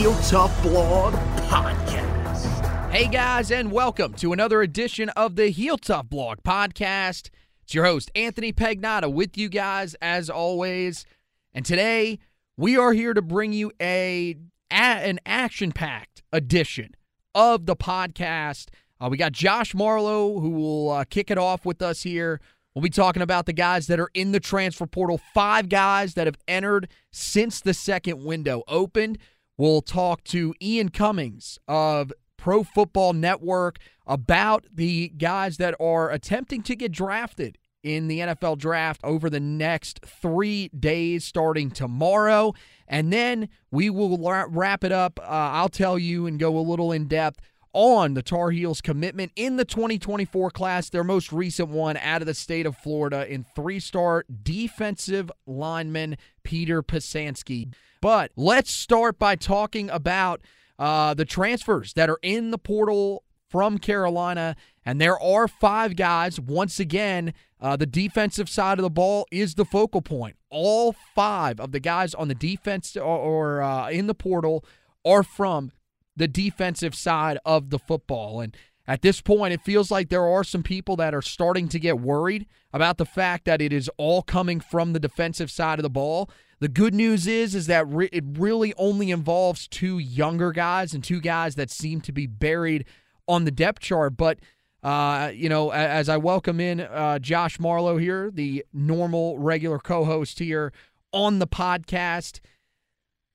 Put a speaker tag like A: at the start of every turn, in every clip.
A: Heel Tough Blog Podcast.
B: Hey guys, and welcome to another edition of the Heel Tough Blog Podcast. It's your host, Anthony Pagnotta, with you guys as always. And today, we are here to bring you a, a- an action-packed edition of the podcast. Uh, we got Josh Marlowe, who will uh, kick it off with us here. We'll be talking about the guys that are in the transfer portal, five guys that have entered since the second window opened. We'll talk to Ian Cummings of Pro Football Network about the guys that are attempting to get drafted in the NFL draft over the next three days starting tomorrow. And then we will wrap it up. Uh, I'll tell you and go a little in depth on the Tar Heels commitment in the 2024 class, their most recent one out of the state of Florida in three star defensive lineman Peter Pesansky. But let's start by talking about uh, the transfers that are in the portal from Carolina. And there are five guys. Once again, uh, the defensive side of the ball is the focal point. All five of the guys on the defense or, or uh, in the portal are from the defensive side of the football. And at this point, it feels like there are some people that are starting to get worried about the fact that it is all coming from the defensive side of the ball. The good news is is that re- it really only involves two younger guys and two guys that seem to be buried on the depth chart. But uh, you know, as I welcome in uh, Josh Marlowe here, the normal regular co-host here on the podcast.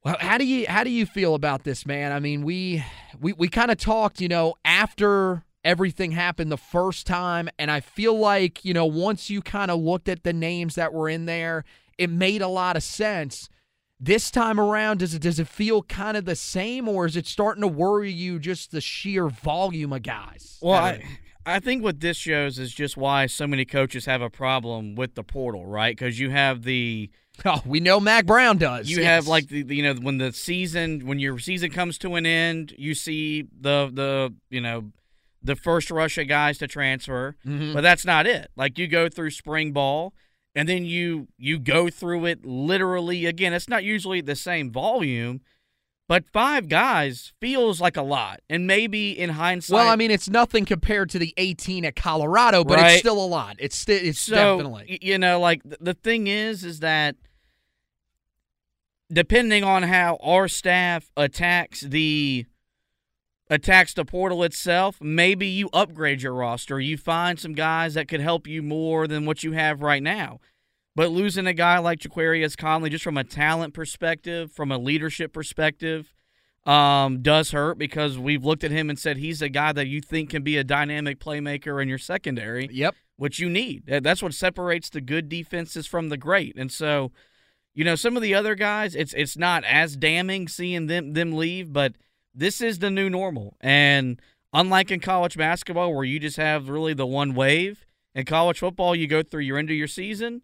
B: Well, how do you how do you feel about this, man? I mean, we we we kind of talked, you know, after everything happened the first time, and I feel like you know once you kind of looked at the names that were in there, it made a lot of sense. This time around, does it does it feel kind of the same, or is it starting to worry you just the sheer volume of guys?
C: Well, I, I think what this shows is just why so many coaches have a problem with the portal, right? Because you have the
B: oh, we know Mack Brown does.
C: you
B: yes.
C: have like the, the- you know when the season when your season comes to an end, you see the the you know the first rush of guys to transfer,
B: Mhm.
C: but that's not it. Like you go through spring ball. And then you you go through it literally again. It's not usually the same volume, but five guys feels like a lot. And maybe in hindsight,
B: Well, I mean, it's nothing compared to the 18 at Colorado, but
C: Right.
B: it's still a lot. It's sti- it's
C: so,
B: definitely.
C: you know like th- the thing is is that depending on how our staff attacks the attacks the portal itself maybe you upgrade your roster you find some guys that could help you more than what you have right now but losing a guy like Ja'Qurious Conley just from a talent perspective from a leadership perspective um, does hurt because we've looked at him and said he's a guy that you think can be a dynamic playmaker in your secondary
B: Yep.
C: which you need. That's what separates the good defenses from the great. And so, you know, some of the other guys, it's it's not as damning seeing them them leave, but this is the new normal. And unlike in college basketball where you just have really the one wave, in college football you go through your end of your season,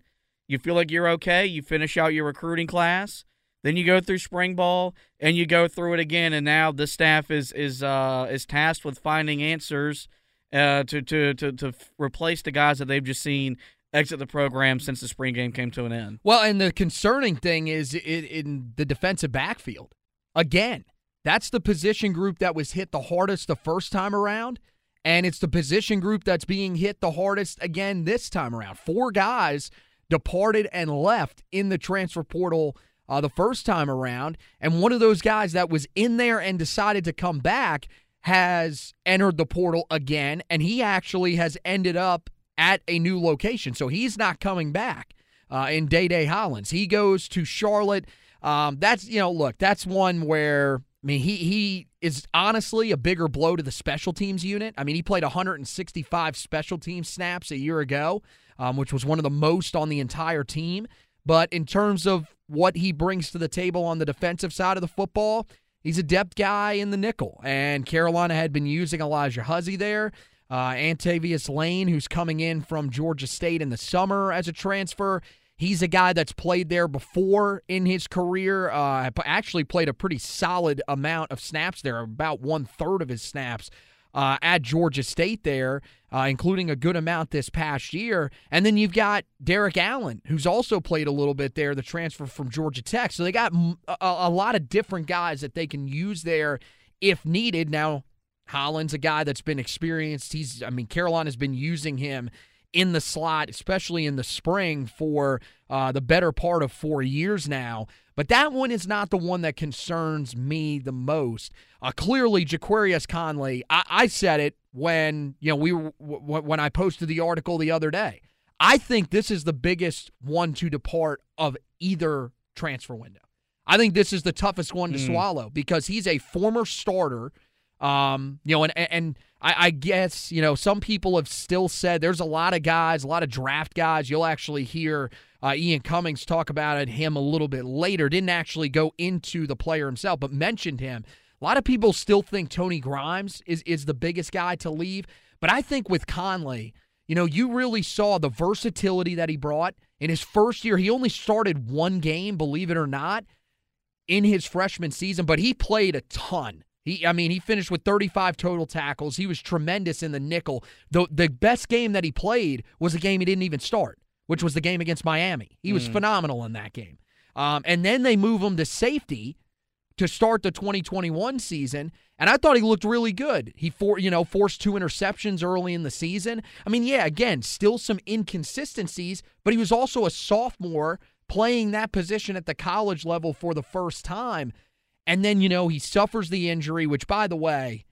C: You feel like you're okay. You finish out your recruiting class. Then you go through spring ball and you go through it again. And now the staff is is uh, is tasked with finding answers uh, to, to to to replace the guys that they've just seen exit the program since the spring game came to an end.
B: Well, and the concerning thing is in, the defensive backfield. Again, that's the position group that was hit the hardest the first time around. And it's the position group that's being hit the hardest again this time around. Four guys departed and left in the transfer portal uh, the first time around. And one of those guys that was in there and decided to come back has entered the portal again. And he actually has ended up at a new location. So he's not coming back uh, in Day Day Hollins. He goes to Charlotte. Um, that's, you know, look, that's one where I mean, he he is honestly a bigger blow to the special teams unit. I mean, he played 165 special team snaps a year ago, um, which was one of the most on the entire team. But in terms of what he brings to the table on the defensive side of the football, he's a depth guy in the nickel. And Carolina had been using Alijah Huzzie there. Uh, Antavious Lane, who's coming in from Georgia State in the summer as a transfer. He's a guy that's played there before in his career. Uh, actually, played a pretty solid amount of snaps there, about one third of his snaps uh, at Georgia State there, uh, including a good amount this past year. And then you've got Derrik Allen, who's also played a little bit there, the transfer from Georgia Tech. So they got a, a lot of different guys that they can use there if needed. Now, Hollins, a guy that's been experienced. He's, I mean, Carolina's been using him in the slot, especially in the spring, for uh, the better part of four years now. But that one is not the one that concerns me the most. Uh, clearly, Ja'Qurious Conley. I-, I said it when you know we w- when I posted the article the other day. I think this is the biggest one to depart of either transfer window. I think this is the toughest one to mm. swallow because he's a former starter. Um, you know, and and I, I, guess, you know, some people have still said there's a lot of guys, a lot of draft guys. You'll actually hear uh, Ian Cummings talk about it, him a little bit later. Didn't actually go into the player himself, but mentioned him. A lot of people still think Tony Grimes is, is the biggest guy to leave. But I think with Conley, you know, you really saw the versatility that he brought. In his first year, he only started one game, believe it or not, in his freshman season, but he played a ton. He, I mean, he finished with 35 total tackles. He was tremendous in the nickel. The the best game that he played was a game he didn't even start, which was the game against Miami. He was mm. phenomenal in that game. Um, and then they move him to safety to start the 2021 season, and I thought he looked really good. He for you know forced two interceptions early in the season. I mean, yeah, again, still some inconsistencies, but he was also a sophomore playing that position at the college level for the first time. And then, you know, he suffers the injury, which, by the way,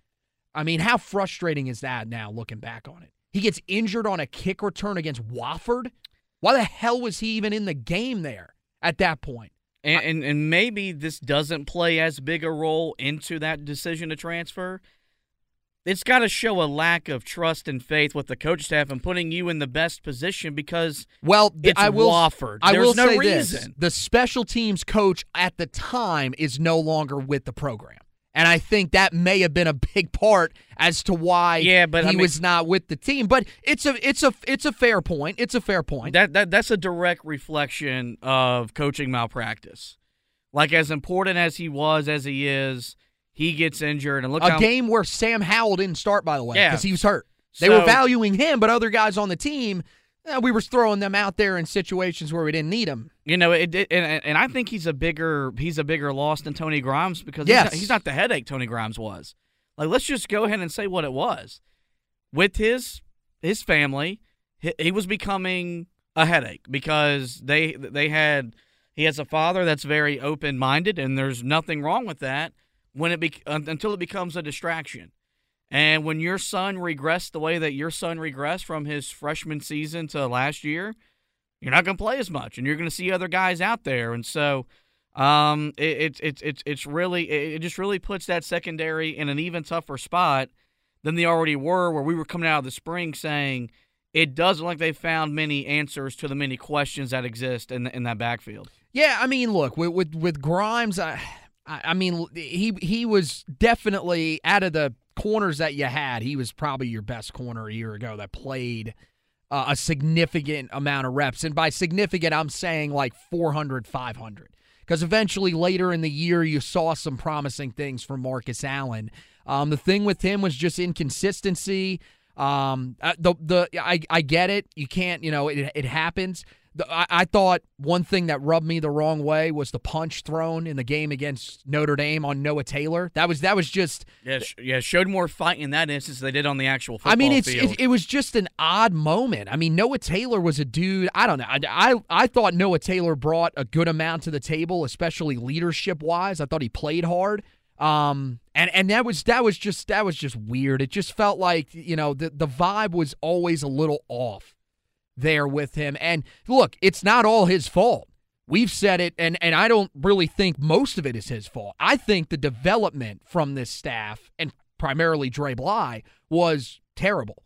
B: I mean, how frustrating is that now looking back on it? He gets injured on a kick return against Wofford. Why the hell was he even in the game there at that point?
C: And, and, and maybe this doesn't play as big a role into that decision to transfer it's got to show a lack of trust and faith with the coach staff and putting you in the best position because
B: well,
C: it's
B: I will,
C: Wofford.
B: I
C: There's
B: will
C: no
B: say
C: reason.
B: This, the special teams coach at the time is no longer with the program. And I think that may have been a big part as to why
C: yeah, but
B: he
C: I mean,
B: was not with the team. But it's a it's a it's a fair point. It's a fair point.
C: That, that that's a direct reflection of coaching malpractice. Like as important as he was as he is, he gets injured, and look
B: a
C: how,
B: game where Sam Howell didn't start, by the way,
C: Yeah.
B: because he was hurt. They
C: So-
B: were valuing him, but other guys on the team, eh, we were throwing them out there in situations where we didn't need them.
C: You know, it, it, and, and I think he's a bigger he's a bigger loss than Tony Grimes because
B: Yes.
C: he's, not, he's not the headache Tony Grimes was. Like, let's just go ahead and say what it was. With his his family, he, he was becoming a headache because they they had he has a father that's very open minded, and there's nothing wrong with that when it be, until it becomes a distraction. And when your son regressed the way that your son regressed from his freshman season to last year, you're not going to play as much, and you're going to see other guys out there. And so, um, it's it, it, it's really it just really puts that secondary in an even tougher spot than they already were. Where we were coming out of the spring saying it doesn't like they found many answers to the many questions that exist in in that backfield.
B: Yeah, I mean, look with with, with Grimes, I, I mean, he he was definitely out of the corners that you had. He was probably your best corner a year ago that played uh, a significant amount of reps. And by significant, I'm saying like 400, 500. Because eventually later in the year, you saw some promising things from Marcus Allen. Um, the thing with him was just inconsistency. Um, uh, the the I, I get it. You can't, you know, it, it happens. I, I thought one thing that rubbed me the wrong way was the punch thrown in the game against Notre Dame on Noah Taylor. That was that was just
C: yeah sh- yeah showed more fight in that instance than they did on the actual football
B: I mean, it's it, it was just an odd moment. I mean, Noah Taylor was a dude. I don't know. I, I I thought Noah Taylor brought a good amount to the table, especially leadership wise. I thought he played hard. Um, and and that was that was just that was just weird. It just felt like you know the the vibe was always a little off there with him. And look, it's not all his fault. We've said it, and, and I don't really think most of it is his fault. I think the development from this staff, and primarily Dre Bly, was terrible.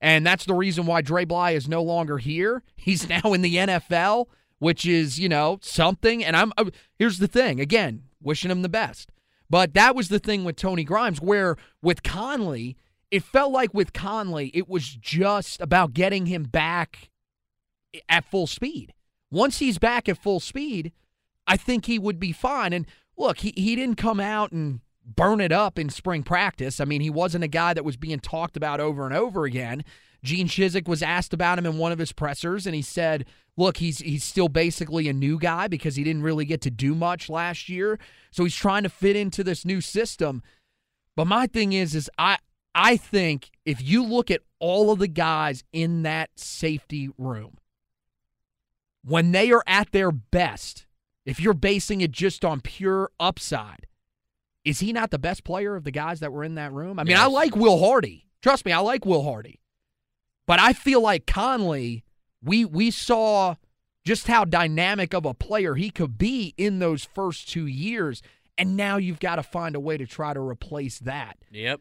B: And that's the reason why Dre Bly is no longer here. He's now in the NFL, which is, you know, something. And I'm uh, here's the thing again, wishing him the best. But that was the thing with Tony Grimes, where with Conley, it felt like with Conley, it was just about getting him back at full speed. Once he's back at full speed, I think he would be fine. And look, he, he didn't come out and burn it up in spring practice. I mean, he wasn't a guy that was being talked about over and over again. Gene Chizik was asked about him in one of his pressers, and he said, look, he's he's still basically a new guy because he didn't really get to do much last year. So he's trying to fit into this new system. But my thing is, is I I think if you look at all of the guys in that safety room, when they are at their best, if you're basing it just on pure upside, is he not the best player of the guys that were in that room? I mean, yes. I like Will Hardy. Trust me, I like Will Hardy. But I feel like Conley, we we saw just how dynamic of a player he could be in those first two years. And now you've got to find a way to try to replace that.
C: Yep.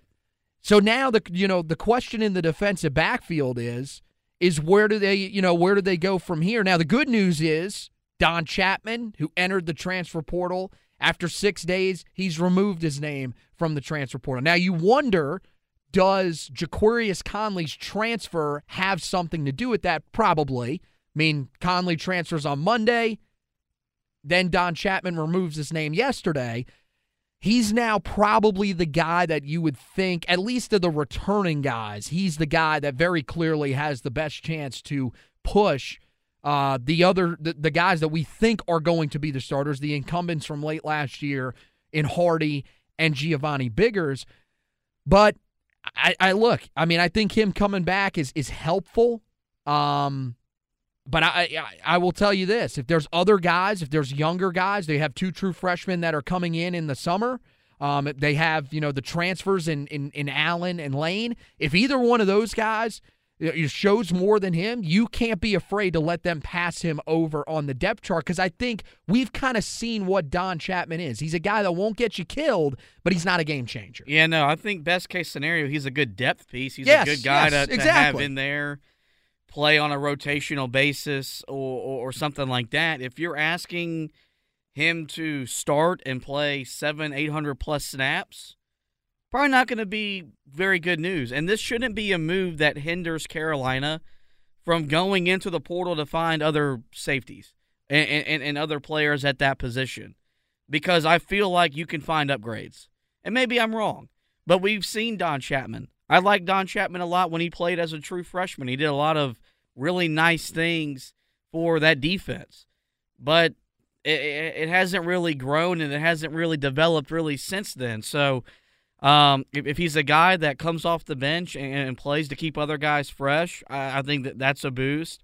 B: So now the you know the question in the defensive backfield is is where do they you know where do they go from here? Now the good news is Don Chapman, who entered the transfer portal after six days, he's removed his name from the transfer portal. Now you wonder, does Ja'Qurious Conley's transfer have something to do with that? Probably. I mean, Conley transfers on Monday. Then Don Chapman removes his name yesterday he's now probably the guy that you would think, at least of the returning guys, he's the guy that very clearly has the best chance to push uh, the other the, the guys that we think are going to be the starters, the incumbents from late last year in Hardy and Giovanni Biggers. But I, I look, I mean, I think him coming back is is helpful. Um, but I, I, I will tell you this: if there's other guys, if there's younger guys, they have two true freshmen that are coming in in the summer. Um, they have you know the transfers in in, in Allen and Lane. If either one of those guys shows more than him, you can't be afraid to let them pass him over on the depth chart because I think we've kind of seen what Don Chapman is. He's a guy that won't get you killed, but he's not a game changer.
C: Yeah, no, I think best case scenario, he's a good depth piece. He's yes, a good guy yes, to, to exactly. have in there play on a rotational basis or, or, or something like that. If you're asking him to start and play seven, eight hundred plus snaps, probably not going to be very good news. And this shouldn't be a move that hinders Carolina from going into the portal to find other safeties and, and, and other players at that position. Because I feel like you can find upgrades. And maybe I'm wrong, but we've seen Don Chapman. I like Don Chapman a lot when he played as a true freshman. He did a lot of really nice things for that defense. But it, it, hasn't really grown and it hasn't really developed really since then. So um, if, if, he's a guy that comes off the bench and, and plays to keep other guys fresh, I, I, think that that's a boost.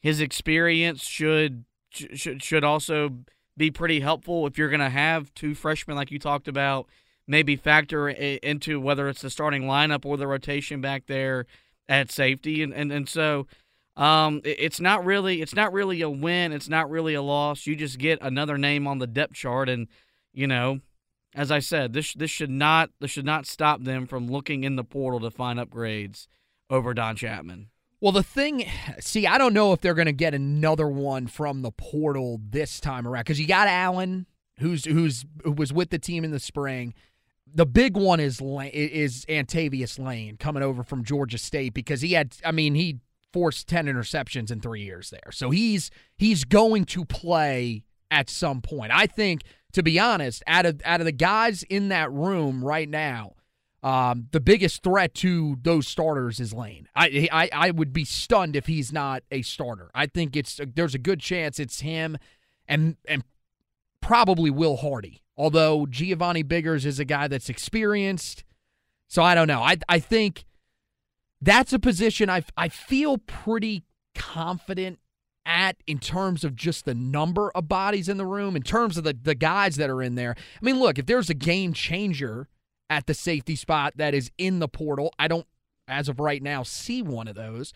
C: His experience should should should also be pretty helpful if you're going to have two freshmen like you talked about. Maybe factor into whether it's the starting lineup or the rotation back there at safety, and and, and so um, it's not really it's not really a win. It's not really a loss. You just get another name on the depth chart, and you know, as I said, this this should not this should not stop them from looking in the portal to find upgrades over Don Chapman.
B: Well, the thing, see, I don't know if they're going to get another one from the portal this time around because you got Allen, who's who's who was with the team in the spring. The big one is is Antavious Lane coming over from Georgia State because he had, I mean, he forced 10 interceptions in 3 years there. So he's he's going to play at some point. I think to be honest, out of out of the guys in that room right now, um, the biggest threat to those starters is Lane. I, I I would be stunned if he's not a starter. I think it's there's a good chance it's him, and and probably Will Hardy. Although Giovanni Biggers is a guy that's experienced, so I don't know. I I think that's a position I I feel pretty confident at in terms of just the number of bodies in the room, in terms of the the guys that are in there. I mean, look, if there's a game changer at the safety spot that is in the portal. I don't, as of right now, see one of those.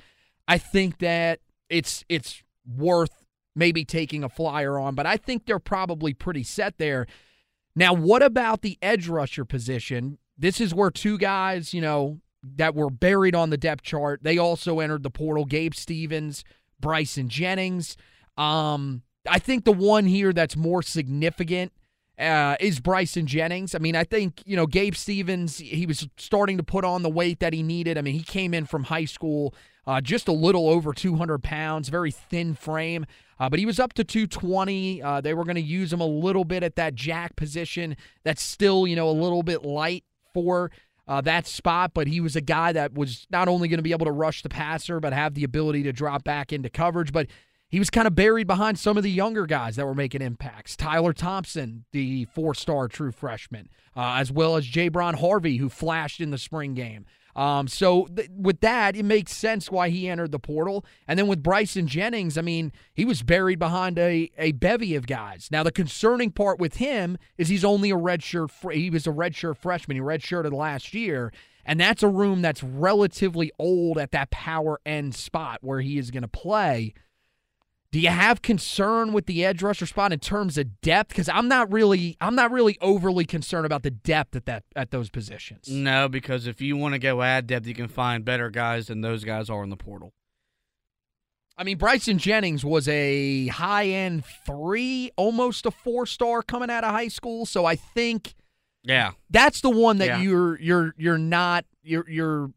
B: I think that it's it's worth maybe taking a flyer on, but I think they're probably pretty set there. Now, what about the edge rusher position? This is where two guys, you know, that were buried on the depth chart. They also entered the portal. Gabe Stevens, Bryson Jennings. Um, I think the one here that's more significant uh, is Bryson Jennings. I mean, I think, you know, Gabe Stevens, he was starting to put on the weight that he needed. I mean, he came in from high school uh, just a little over 200 pounds, very thin frame, uh, but he was up to 220. Uh, they were going to use him a little bit at that jack position. That's still, you know, a little bit light for. Uh, that spot, but he was a guy that was not only going to be able to rush the passer, but have the ability to drop back into coverage. But he was kind of buried behind some of the younger guys that were making impacts. Tyler Thompson, the four star true freshman, uh, as well as Jabron Harvey, who flashed in the spring game. Um, so th- with that, it makes sense why he entered the portal. And then with Bryson Jennings, I mean, he was buried behind a, a bevy of guys. Now the concerning part with him is he's only a redshirt. Fr- he was a redshirt freshman. He redshirted last year. And that's a room that's relatively old at that power end spot where he is going to play. Do you have concern with the edge rusher spot in terms of depth? Because I'm not really, I'm not really overly concerned about the depth at that at those positions.
C: No, because if you want to go add depth, you can find better guys than those guys are in the portal.
B: I mean, Bryson Jennings was a high end three, almost a four star coming out of high school. So I think,
C: yeah,
B: that's the one that
C: Yeah.
B: you're you're you're not you're you're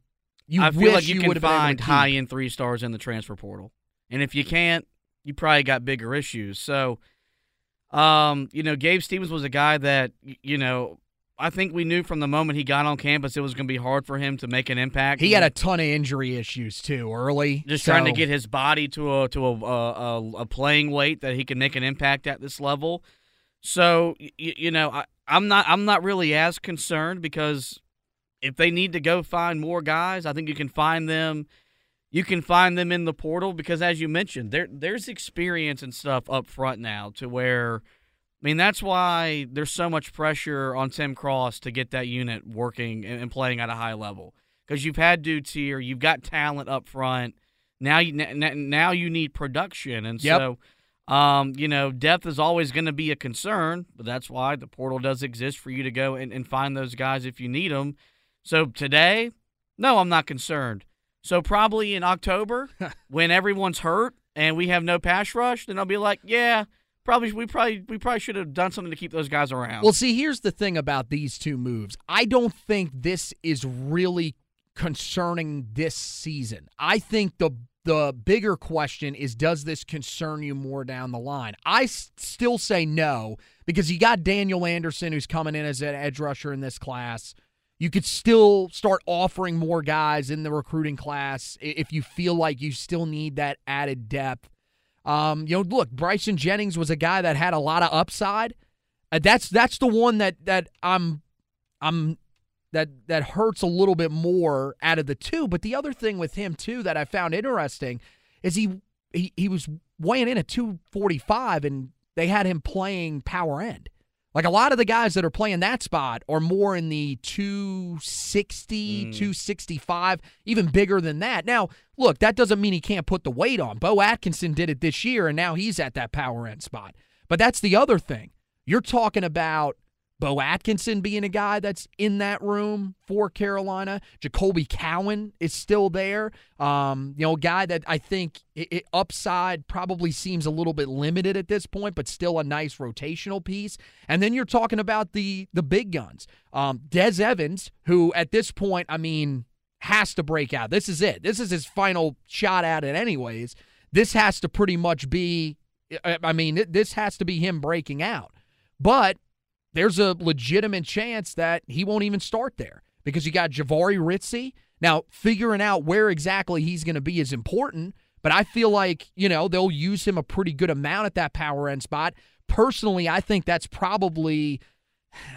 B: you
C: I feel like you,
B: you
C: can
B: would have been able to
C: find high end three stars in the transfer portal, and if you can't, you probably got bigger issues. So, um, you know, Gabe Stevens was a guy that you know. I think we knew from the moment he got on campus it was going to be hard for him to make an impact.
B: He had a ton of injury issues too early.
C: just trying to get his body to a to a, a, a, playing weight that he can make an impact at this level. So y- y- you know, I, I'm not I'm not really as concerned because if they need to go find more guys, I think you can find them. You can find them in the portal because, as you mentioned, there there's experience and stuff up front now to where. I mean, that's why there's so much pressure on Tim Cross to get that unit working and, and playing at a high level. Because you've had dudes here, you've got talent up front. Now you now you need production, and
B: Yep.
C: so um, you know depth is always going to be a concern. But that's why the portal does exist for you to go and, and find those guys if you need them. So today, no, I'm not concerned. So probably in October, when everyone's hurt and we have no pass rush, then I'll be like, yeah, probably we probably we probably should have done something to keep those guys around.
B: Well, see, here's the thing about these two moves. I don't think this is really concerning this season. I think the the bigger question is does this concern you more down the line? I s- still say no because you got Daniel Anderson who's coming in as an edge rusher in this class. You could still start offering more guys in the recruiting class if you feel like you still need that added depth. Um, you know, look, Bryson Jennings was a guy that had a lot of upside. Uh, that's that's the one that that I'm I'm that that hurts a little bit more out of the two. But the other thing with him too that I found interesting is he he, he was weighing in at 245 and they had him playing power end. Like a lot of the guys that are playing that spot are more in the 260, mm. 265, even bigger than that. Now, look, that doesn't mean he can't put the weight on. Bo Atkinson did it this year, and now he's at that power end spot. But that's the other thing. You're talking about Bo Atkinson being a guy that's in that room for Carolina. Jacoby Cowan is still there. Um, you know, a guy that I think it, it upside probably seems a little bit limited at this point, but still a nice rotational piece. And then you're talking about the the big guns. Um, Des Evans, who at this point, I mean, has to break out. This is it. This is his final shot at it, anyways. This has to pretty much be. I mean, this has to be him breaking out. But there's a legitimate chance that he won't even start there because you got Jahvaree Ritzie. Now, figuring out where exactly he's going to be is important, but I feel like, you know, they'll use him a pretty good amount at that power end spot. Personally, I think that's probably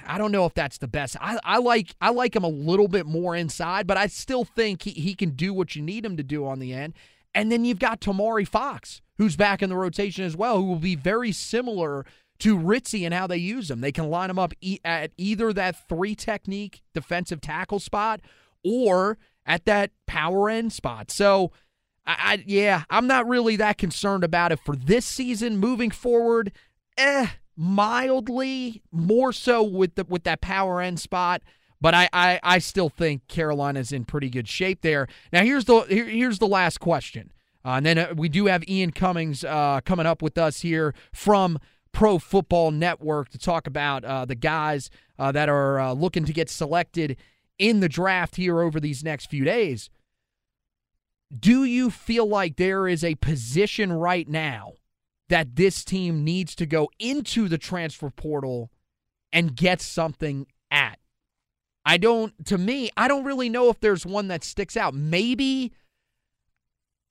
B: I don't know if that's the best. I, I like I like him a little bit more inside, but I still think he, he can do what you need him to do on the end. And then you've got Tomari Fox, who's back in the rotation as well, who will be very similar to Ritzie and how they use him. They can line him up e- at either that three technique defensive tackle spot or at that power end spot. So, I, I yeah, I'm not really that concerned about it for this season. Moving forward, eh, mildly more so with the with that power end spot. But I, I, I still think Carolina's in pretty good shape there. Now here's the here, here's the last question, uh, and then uh, we do have Ian Cummings uh, coming up with us here from Pro Football Network to talk about uh, the guys uh, that are uh, looking to get selected in the draft here over these next few days. Do you feel like there is a position right now that this team needs to go into the transfer portal and get something at. I don't, to me, I don't really know if there's one that sticks out. Maybe,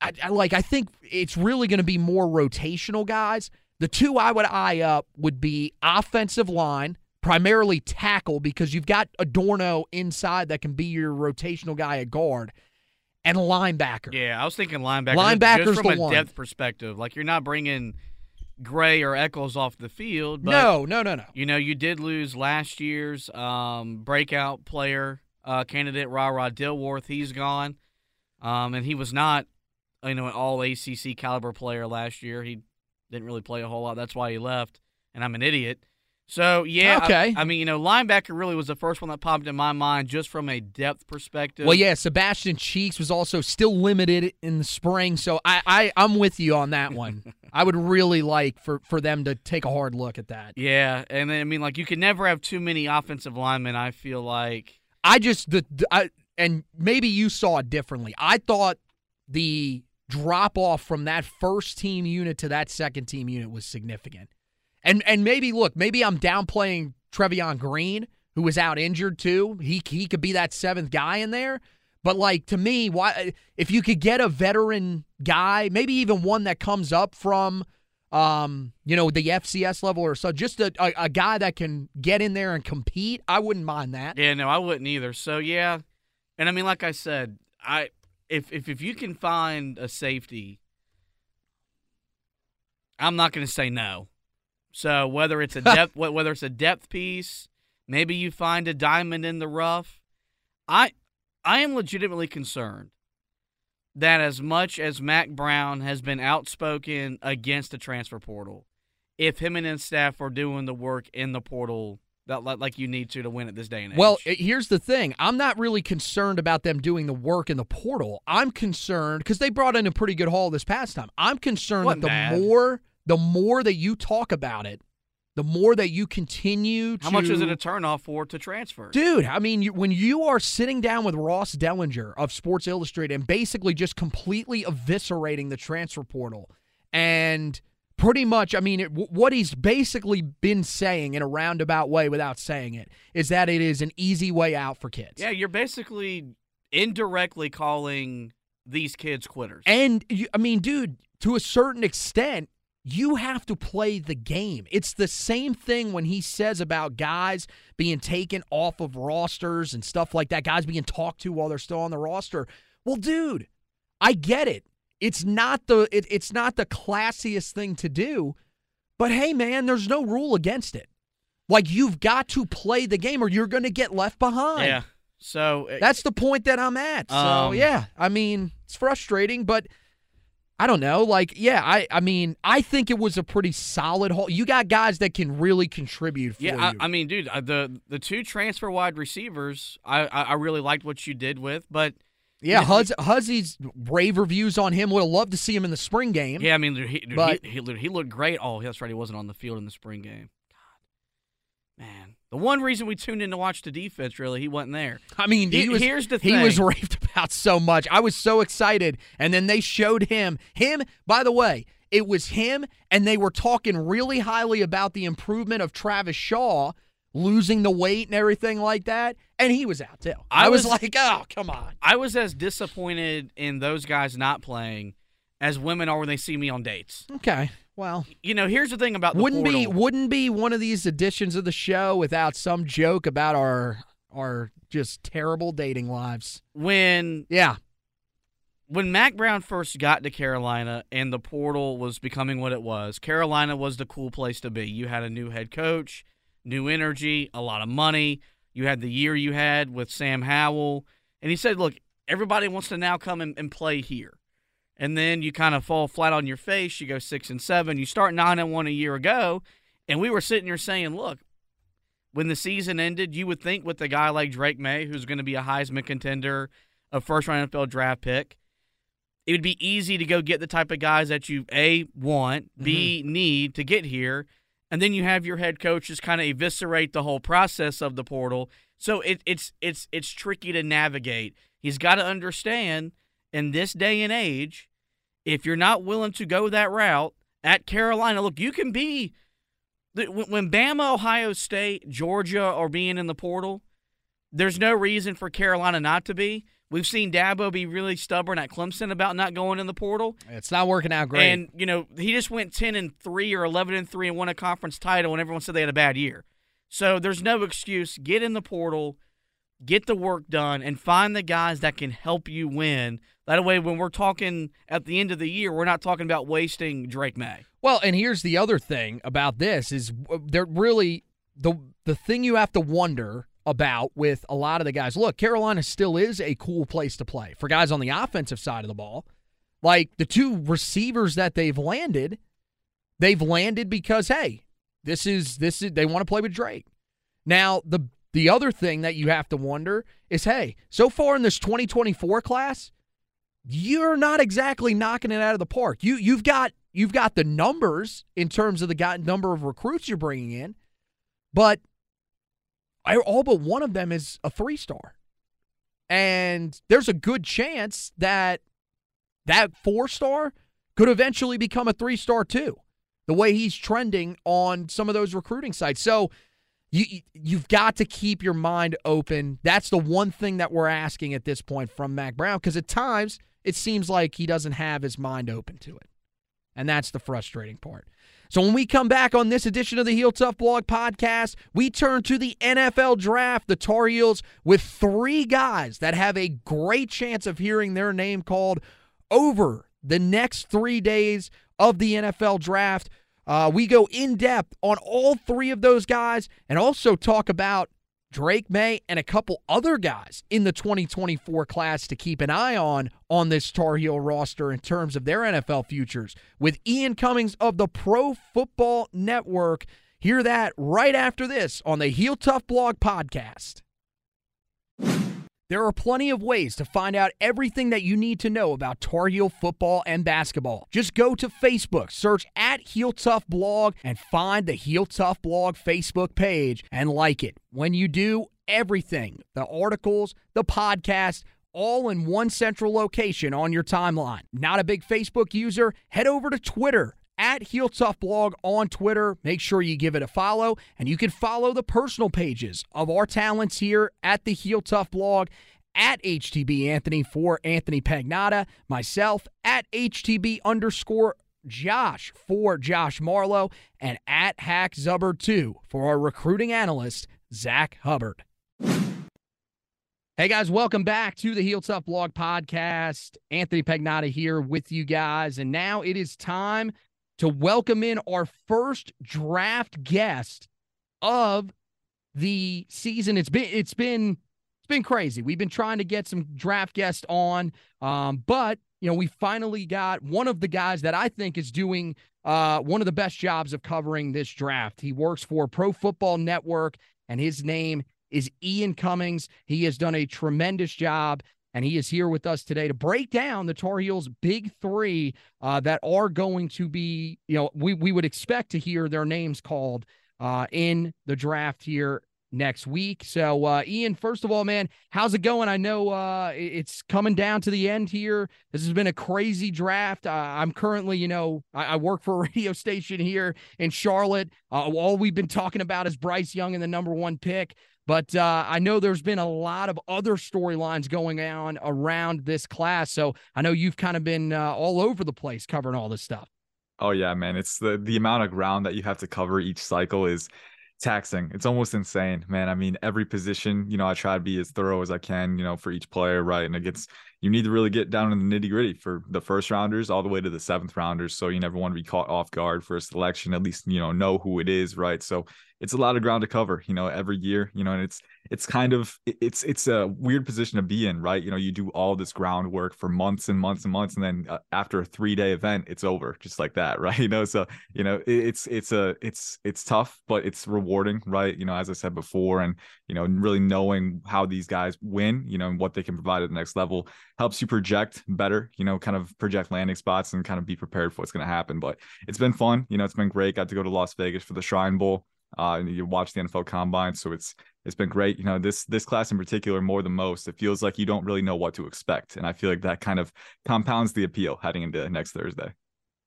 B: I, I like, I think it's really going to be more rotational guys. The two I would eye up would be offensive line, primarily tackle, because you've got Adorno inside that can be your rotational guy at guard and linebacker.
C: Yeah, I was thinking linebacker.
B: Linebackers
C: just from a
B: one.
C: depth perspective. Like you're not bringing Gray or Echols off the field. But,
B: no, no, no, no.
C: You know, you did lose last year's um, breakout player uh, candidate, Ra Ra Dilworth. He's gone, um, and he was not, you know, an All ACC caliber player last year. He didn't really play a whole lot. That's why he left. And I'm an idiot. So yeah,
B: Okay.
C: I, I mean, you know, linebacker really was the first one that popped in my mind, just from a depth perspective.
B: Well, yeah, Sebastian Cheeks was also still limited in the spring, so I, I I'm with you on that one. I would really like for for them to take a hard look at that.
C: Yeah, and then, I mean, like you can never have too many offensive linemen. I feel like
B: I just the, the I, and maybe you saw it differently. I thought the drop off from that first team unit to that second team unit was significant. And and maybe look, maybe I'm downplaying Trevyon Green, who was out injured too. He he could be that seventh guy in there. But like to me, why if you could get a veteran guy, maybe even one that comes up from um, you know, the FCS level or so, just a, a, a guy that can get in there and compete, I wouldn't mind that.
C: Yeah, no, I wouldn't either. So yeah, and I mean, like I said, I if if if you can find a safety, I'm not going to say no. So whether it's a depth whether it's a depth piece, maybe you find a diamond in the rough. I I am legitimately concerned that as much as Mack Brown has been outspoken against the transfer portal, if him and his staff are doing the work in the portal that like you need to to win at this day and age.
B: Well, here's the thing. I'm not really concerned about them doing the work in the portal. I'm concerned because they brought in a pretty good haul this past time. I'm concerned
C: Wasn't
B: that the
C: bad.
B: more the more that you talk about it, the more that you continue to
C: How much is it a turnoff for to transfer?
B: Dude, I mean, you, when you are sitting down with Ross Dellenger of Sports Illustrated and basically just completely eviscerating the transfer portal, and pretty much, I mean, it, what he's basically been saying in a roundabout way without saying it is that it is an easy way out for kids.
C: Yeah, you're basically indirectly calling these kids quitters.
B: And you, I mean, dude, to a certain extent, you have to play the game. It's the same thing when he says about guys being taken off of rosters and stuff like that, guys being talked to while they're still on the roster. Well, dude, I get it. It's not the it, it's not the classiest thing to do, but hey man, there's no rule against it. Like you've got to play the game or you're going to get left behind.
C: yeah. So uh,
B: That's the point that I'm at. So
C: Um,
B: yeah, I mean, it's frustrating, but I don't know. Like, yeah, I I mean, I think it was a pretty solid haul. You got guys that can really contribute for
C: yeah,
B: you.
C: I, I mean, dude, uh, the the two transfer wide receivers, I I really liked what you did with, but
B: yeah,
C: yeah,
B: Huz, Huzzie's rave reviews on him. Would have loved to see him in the spring game.
C: yeah, I mean, he, dude,
B: But-
C: he, he, he looked great. Oh, that's right, he wasn't on the field in the spring game. God, man, the one reason we tuned in to watch the defense, really, he wasn't there.
B: I mean, he
C: He-
B: was,
C: here's the thing.
B: he was raved about so much. I was so excited, and then they showed him. Him, by the way, it was him, and they were talking really highly about the improvement of Travis Shaw losing the weight and everything like that, and he was out too. I,
C: I
B: was,
C: was-
B: like, oh, come on.
C: I was as disappointed in those guys not playing as women are when they see me on dates.
B: Okay, well,
C: You know, here's the thing about the
B: wouldn't be wouldn't be one of these editions of the show without some joke about our our just terrible dating lives.
C: when
B: Yeah,
C: when Mack Brown first got to Carolina and the portal was becoming what it was, Carolina was the cool place to be. You had a new head coach, new energy, a lot of money. You had the year you had with Sam Howell. And he said, look, everybody wants to now come and, and play here. And then you kind of fall flat on your face. You go six and seven. You start nine and one a year ago. And we were sitting here saying, look, when the season ended, you would think with a guy like Drake Maye, who's going to be a Heisman contender, a first round NFL draft pick, it would be easy to go get the type of guys that you A want, B mm-hmm. need to get here, and then you have your head coach just kind of eviscerate the whole process of the portal. So it, it's it's it's tricky to navigate. He's got to understand in this day and age, if you're not willing to go that route at Carolina, look, you can be when when Bama, Ohio State, Georgia are being in the portal. There's no reason for Carolina not to be. We've seen Dabo be really stubborn at Clemson about not going in the portal.
B: it's not working out great.
C: And you know, he just went ten and three or eleven and three and won a conference title, and everyone said they had a bad year. So there's no excuse. Get in the portal, get the work done, and find the guys that can help you win. That way, when we're talking at the end of the year, we're not talking about wasting Drake Maye.
B: Well, and here's the other thing about this is they're really the the thing you have to wonder about with a lot of the guys. Look, Carolina still is a cool place to play for guys on the offensive side of the ball. Like the two receivers that they've landed, they've landed because hey, this is this is they want to play with Drake. Now, the the other thing that you have to wonder is hey, so far in this 2024 class, you're not exactly knocking it out of the park. You you've got you've got the numbers in terms of the guy, number of recruits you're bringing in, but All but one of them is a three star, and there's a good chance that that four star could eventually become a three star too. The way he's trending on some of those recruiting sites, so you you've got to keep your mind open. That's the one thing that we're asking at this point from Mack Brown because at times it seems like he doesn't have his mind open to it. And that's the frustrating part. So when we come back on this edition of the Heel Tough Blog podcast, we turn to the NFL draft, the Tar Heels with three guys that have a great chance of hearing their name called over the next 3 days of the NFL draft. Uh, we go in depth on all three of those guys and also talk about Drake Maye and a couple other guys in the 2024 class to keep an eye on on this Tar Heel roster in terms of their NFL futures with Ian Cummings of the Pro Football Network. Hear that right after this on the Heel Tough Blog podcast. There are plenty of ways to find out everything that you need to know about Tar Heel football and basketball. Just go to Facebook, search at Heel Tough Blog, and find the Heel Tough Blog Facebook page and like it. When you do, everything the articles, the podcast, all in one central location on your timeline. Not a big Facebook user? Head over to Twitter at Heel Tough Blog on Twitter. Make sure you give it a follow, and you can follow the personal pages of our talents here at the Heel Tough Blog at HTB Anthony for Anthony Pagnotta, myself at HTB underscore Josh for Josh Marlowe, and at Hack Zubbard 2 for our recruiting analyst, Zach Hubbard. Hey guys, welcome back to the Heel Tough Blog Podcast. Anthony Pagnotta here with you guys, and now it is time to welcome in our first draft guest of the season. It's been it's been it's been crazy. We've been trying to get some draft guests on, um, but you know we finally got one of the guys that I think is doing uh, one of the best jobs of covering this draft. He works for Pro Football Network, and his name is Ian Cummings. He has done a tremendous job. And he is here with us today to break down the Tar Heels' big three uh, that are going to be, you know, we, we would expect to hear their names called uh, in the draft here next week. So, uh, Ian, first of all, man, how's it going? I know uh, it's coming down to the end here. This has been a crazy draft. I'm currently, you know, I, I, work for a radio station here in Charlotte. Uh, all we've been talking about is Bryce Young and the number one pick. But uh, I know there's been a lot of other storylines going on around this class. So I know you've kind of been uh, all over the place covering all this stuff.
D: Oh yeah, man. It's the the amount of ground that you have to cover each cycle is taxing. It's almost insane, man. I mean, every position, you know, I try to be as thorough as I can, you know, for each player, right? And it gets you need to really get down in the nitty gritty for the first rounders all the way to the seventh rounders. So you never want to be caught off guard for a selection, at least, you know, know who it is, right? So it's a lot of ground to cover, you know, every year, you know, and it's it's kind of it's it's a weird position to be in, right? You know, you do all this groundwork for months and months and months, and then uh, after a three day event, it's over, just like that, right? You know, so you know, it's it's a it's it's tough, but it's rewarding, right? You know, as I said before, and you know, really knowing how these guys win, you know, and what they can provide at the next level helps you project better, you know, kind of project landing spots and kind of be prepared for what's going to happen. But it's been fun, you know, it's been great. Got to go to Las Vegas for the Shrine Bowl uh, and you watch the NFL Combine. So it's it's been great. You know, this this class in particular, more than most, it feels like you don't really know what to expect, and I feel like that kind of compounds the appeal heading into next Thursday.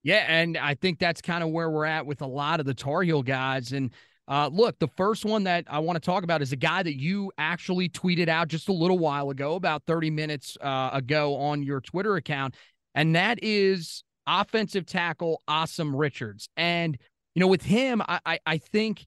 B: Yeah, and I think that's kind of where we're at with a lot of the Tar Heel guys. And uh, look, the first one that I want to talk about is a guy that you actually tweeted out just a little while ago, about 30 minutes uh, ago on your Twitter account, and that is offensive tackle Asim Richards. And you know, with him, I I, I think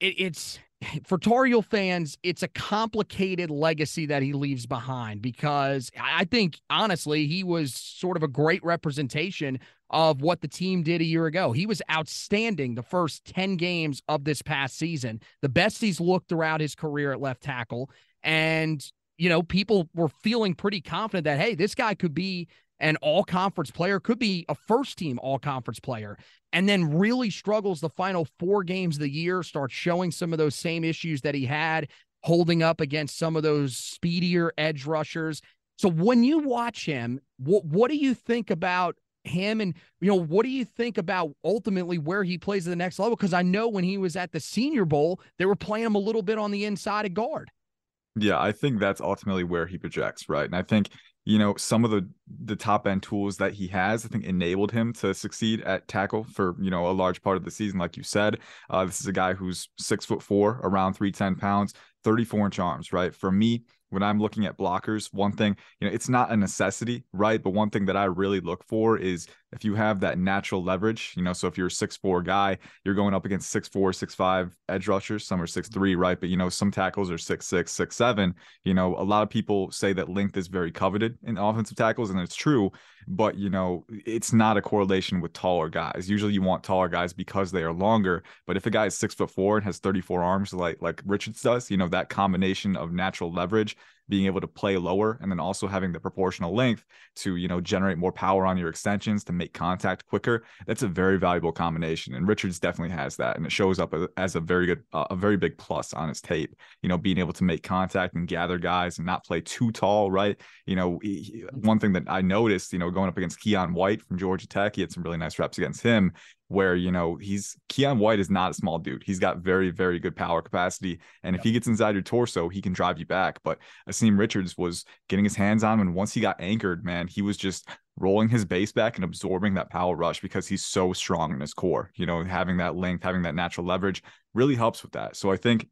B: it, it's for Tar Heel fans, it's a complicated legacy that he leaves behind because I think honestly he was sort of a great representation of what the team did a year ago. He was outstanding the first 10 games of this past season, the best he's looked throughout his career at left tackle. And, you know, people were feeling pretty confident that, hey, this guy could be an all conference player, could be a first team all conference player, and then really struggles the final four games of the year, starts showing some of those same issues that he had holding up against some of those speedier edge rushers. So when you watch him, what what do you think about him and you know what do you think about ultimately where he plays at the next level because I know when he was at the Senior Bowl they were playing him a little bit on the inside of guard.
D: Yeah, I think that's ultimately where he projects, right? And I think you know some of the the top end tools that he has i think enabled him to succeed at tackle for you know a large part of the season like you said uh, this is a guy who's six foot four around 310 pounds 34 inch arms right for me when I'm looking at blockers, one thing, you know, it's not a necessity, right? But one thing that I really look for is if you have that natural leverage, you know, so if you're a six four guy, you're going up against six four, six five edge rushers, some are six three, mm-hmm. right? But you know, some tackles are six six, six seven. You know, a lot of people say that length is very coveted in offensive tackles, and it's true, but you know, it's not a correlation with taller guys. Usually you want taller guys because they are longer. But if a guy is six foot four and has 34 arms like like Richards does, you know, that combination of natural leverage being able to play lower and then also having the proportional length to you know generate more power on your extensions to make contact quicker that's a very valuable combination. And richards definitely has that and it shows up as a very good uh, a very big plus on his tape. You know being able to make contact and gather guys and not play too tall right? You know he, one thing that i noticed you know going up against Keion White from georgia tech he had some really nice reps against him where you know he's Keion White is not a small dude. He's got very very good power capacity, and if he gets inside your torso, he can drive you back. But Asim Richards was getting his hands on him, and once he got anchored, man, he was just rolling his base back and absorbing that power rush because he's so strong in his core. You know, having that length, having that natural leverage really helps with that. So I think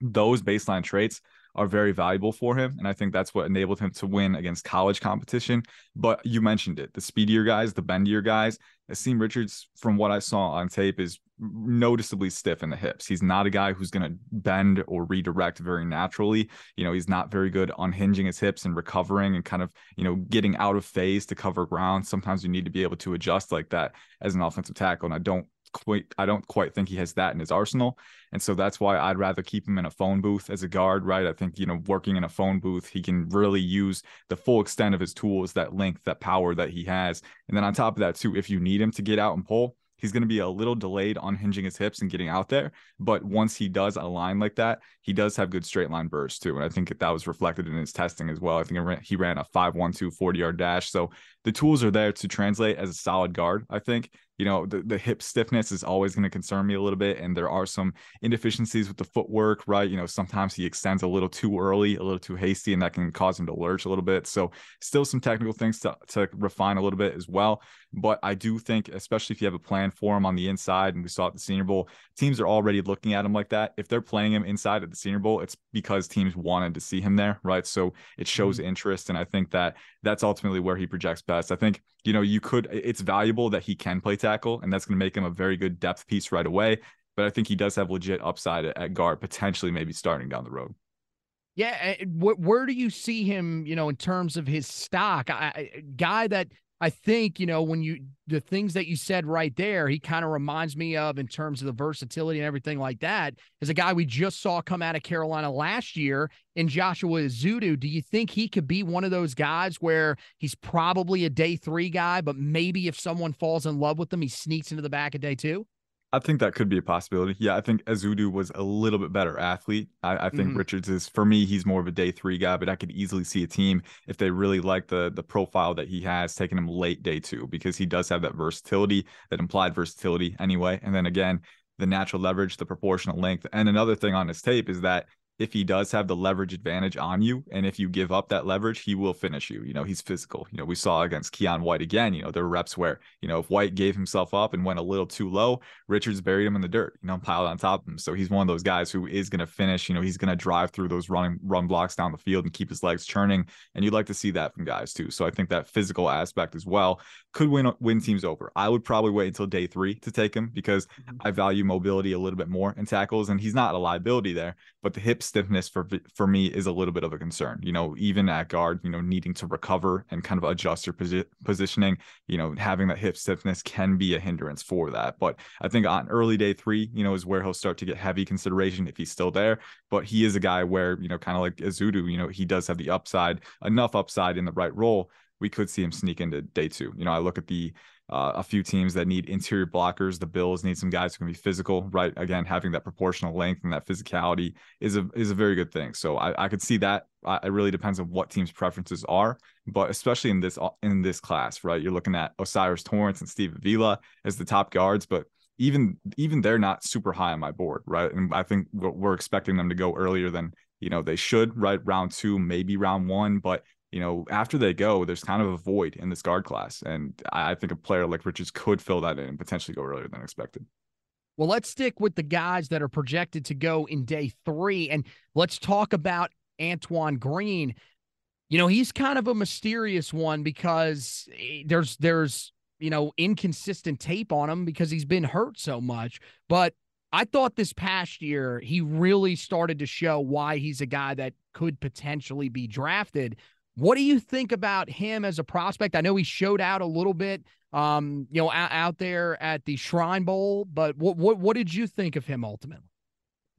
D: those baseline traits are very valuable for him. And I think that's what enabled him to win against college competition. But you mentioned it the speedier guys, the bendier guys. Asim Richards, from what I saw on tape, is noticeably stiff in the hips. He's not a guy who's going to bend or redirect very naturally. You know, he's not very good unhinging his hips and recovering and kind of, you know, getting out of phase to cover ground. Sometimes you need to be able to adjust like that as an offensive tackle. And I don't quite I don't quite think he has that in his arsenal. And so that's why I'd rather keep him in a phone booth as a guard, right? I think, you know, working in a phone booth, he can really use the full extent of his tools, that length, that power that he has. And then on top of that, too, if you need him to get out and pull, he's going to be a little delayed on hinging his hips and getting out there. But once he does align like that, he does have good straight line bursts too. And I think that was reflected in his testing as well. I think he ran a 5 1 2 40 yard dash. So the tools are there to translate as a solid guard, I think. you know, the, the hip stiffness is always going to concern me a little bit. And there are some inefficiencies with the footwork, right? You know, sometimes he extends a little too early, a little too hasty, and that can cause him to lurch a little bit. So, still some technical things to, to refine a little bit as well. But I do think, especially if you have a plan for him on the inside, and we saw at the Senior Bowl, teams are already looking at him like that. If they're playing him inside at the Senior Bowl, it's because teams wanted to see him there, right? So it shows mm-hmm. interest. And I think that that's ultimately where he projects best. I think, you know, you could, it's valuable that he can play tackle, and that's going to make him a very good depth piece right away. But I think he does have legit upside at, guard, potentially maybe starting down the road.
B: Yeah, eh, where do you see him? You know, in terms of his stock, I, guy that I think, you know, when you the things that you said right there, he kind of reminds me of in terms of the versatility and everything like that, is a guy we just saw come out of Carolina last year in Joshua Ezeudu. Do you think he could be one of those guys where he's probably a day three guy, but maybe if someone falls in love with him, he sneaks into the back of day two?
D: I think that could be a possibility. Yeah, I think Ezeudu was a little bit better athlete. I, I think mm-hmm. Richards is for me, he's more of a day three guy, but I could easily see a team if they really like the the profile that he has, taking him late day two because he does have that versatility, that implied versatility anyway. And then again, the natural leverage, the proportional length. And another thing on his tape is that if he does have the leverage advantage on you, and if you give up that leverage, he will finish you. You know, he's physical. You know, we saw against Keion White again, you know, there were reps where, you know, if White gave himself up and went a little too low, Richards buried him in the dirt, you know, piled on top of him. So he's one of those guys who is going to finish, you know, he's going to drive through those running run blocks down the field and keep his legs churning. And you'd like to see that from guys too. So I think that physical aspect as well could win win teams over. I would probably wait until day three to take him because mm-hmm. I value mobility a little bit more in tackles, and he's not a liability there. But the hip stiffness for for me is a little bit of a concern. You know, even at guard, you know, needing to recover and kind of adjust your posi- positioning, you know, having that hip stiffness can be a hindrance for that. But I think on early day three, you know, is where he'll start to get heavy consideration if he's still there. But he is a guy where you know, kind of like Ezeudu, you know, he does have the upside, enough upside in the right role we could see him sneak into day two. You know, I look at the uh, a few teams that need interior blockers. The Bills need some guys who can be physical, right? Again, having that proportional length and that physicality is a is a very good thing. So I, I could see that. it really depends on what teams' preferences are, but especially in this in this class, right? You're looking at O'Cyrus Torrence and Steve Avila as the top guards, but even even they're not super high on my board, right? And I think we're expecting them to go earlier than you know they should, right? Round two, maybe round one, but you know, after they go, there's kind of a void in this guard class. And I think a player like Richards could fill that in and potentially go earlier than expected.
B: Well, let's stick with the guys that are projected to go in day three. And let's talk about Antoine Green. You know, he's kind of a mysterious one because eh, there's there's you know inconsistent tape on him because he's been hurt so much. But I thought this past year he really started to show why he's a guy that could potentially be drafted. What do you think about him as a prospect? I know he showed out a little bit, um, you know, out, out there at the Shrine Bowl, but what what what did you think of him ultimately?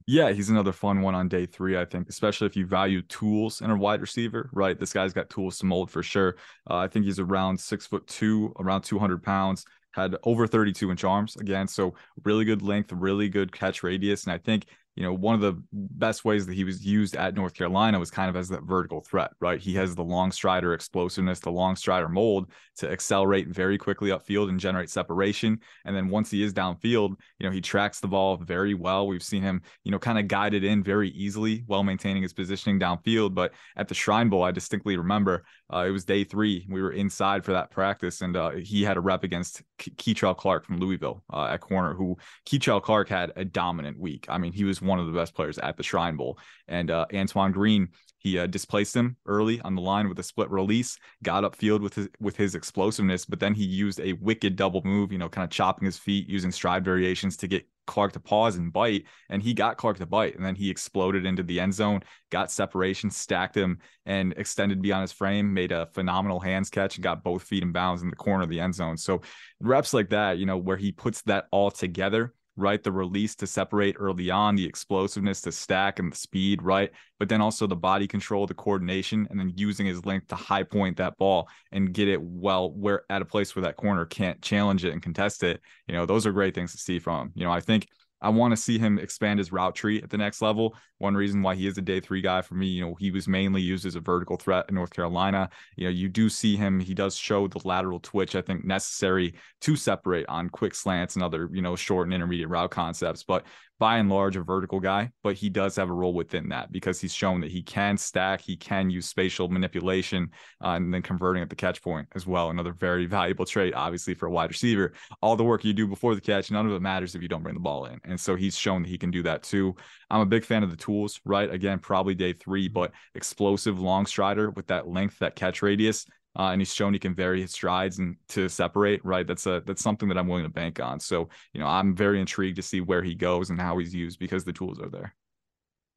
D: Yeah, he's another fun one on day three, I think, especially if you value tools in a wide receiver, right? This guy's got tools to mold for sure. Uh, I think he's around six foot two, around 200 pounds, had over 32 inch arms again. So really good length, really good catch radius. And I think you know, one of the best ways that he was used at North Carolina was kind of as that vertical threat, right? He has the long strider explosiveness, the long strider mold to accelerate very quickly upfield and generate separation. And then once he is downfield, you know, he tracks the ball very well. We've seen him, you know, kind of guided in very easily while maintaining his positioning downfield. But at the Shrine Bowl, I distinctly remember uh, it was day three. We were inside for that practice, and uh, he had a rep against Kei'Trel Clark from Louisville uh, at corner, who Kei'Trel Clark had a dominant week. I mean, he was one of the best players at the Shrine Bowl. And uh, Antoine Green, he uh, displaced him early on the line with a split release, got upfield with his with his explosiveness, but then he used a wicked double move, you know, kind of chopping his feet, using stride variations to get Clark to pause and bite, and he got Clark to bite, and then he exploded into the end zone, got separation, stacked him, and extended beyond his frame, made a phenomenal hands catch, and got both feet in bounds in the corner of the end zone. So reps like that, you know, where he puts that all together right? The release to separate early on, the explosiveness to stack and the speed, right? But then also the body control, the coordination, and then using his length to high point that ball and get it well where at a place where that corner can't challenge it and contest it. You know, those are great things to see from him. You know, I think I want to see him expand his route tree at the next level. One reason why he is a day three guy for me, you know, he was mainly used as a vertical threat in North Carolina. You know, you do see him, he does show the lateral twitch, I think, necessary to separate on quick slants and other, you know, short and intermediate route concepts. But by and large a vertical guy, but he does have a role within that because he's shown that he can stack, he can use spatial manipulation, uh, and then converting at the catch point as well. Another very valuable trait, obviously, for a wide receiver. All the work you do before the catch, none of it matters if you don't bring the ball in. And so he's shown that he can do that too. I'm a big fan of the tools, right? Again, probably day three, but explosive long strider with that length, that catch radius uh, and he's shown he can vary his strides and to separate. Right, that's a that's something that I'm willing to bank on. So you know, I'm very intrigued to see where he goes and how he's used because the tools are there.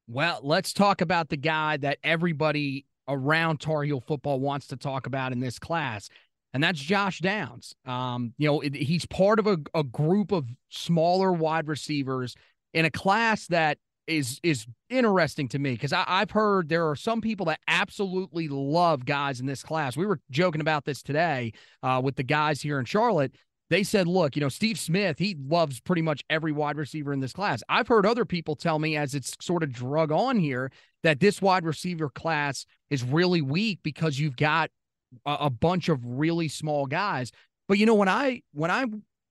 B: Well, let's talk about the guy that everybody around Tar Heel football wants to talk about in this class, and that's Josh Downs. Um, you know, he's part of a, a group of smaller wide receivers in a class that is is interesting to me because I've heard there are some people that absolutely love guys in this class. We were joking about this today uh, with the guys here in Charlotte. They said, look, you know, Steve Smith, he loves pretty much every wide receiver in this class. I've heard other people tell me as it's sort of drug on here that this wide receiver class is really weak because you've got a, a bunch of really small guys. But you know, when I when I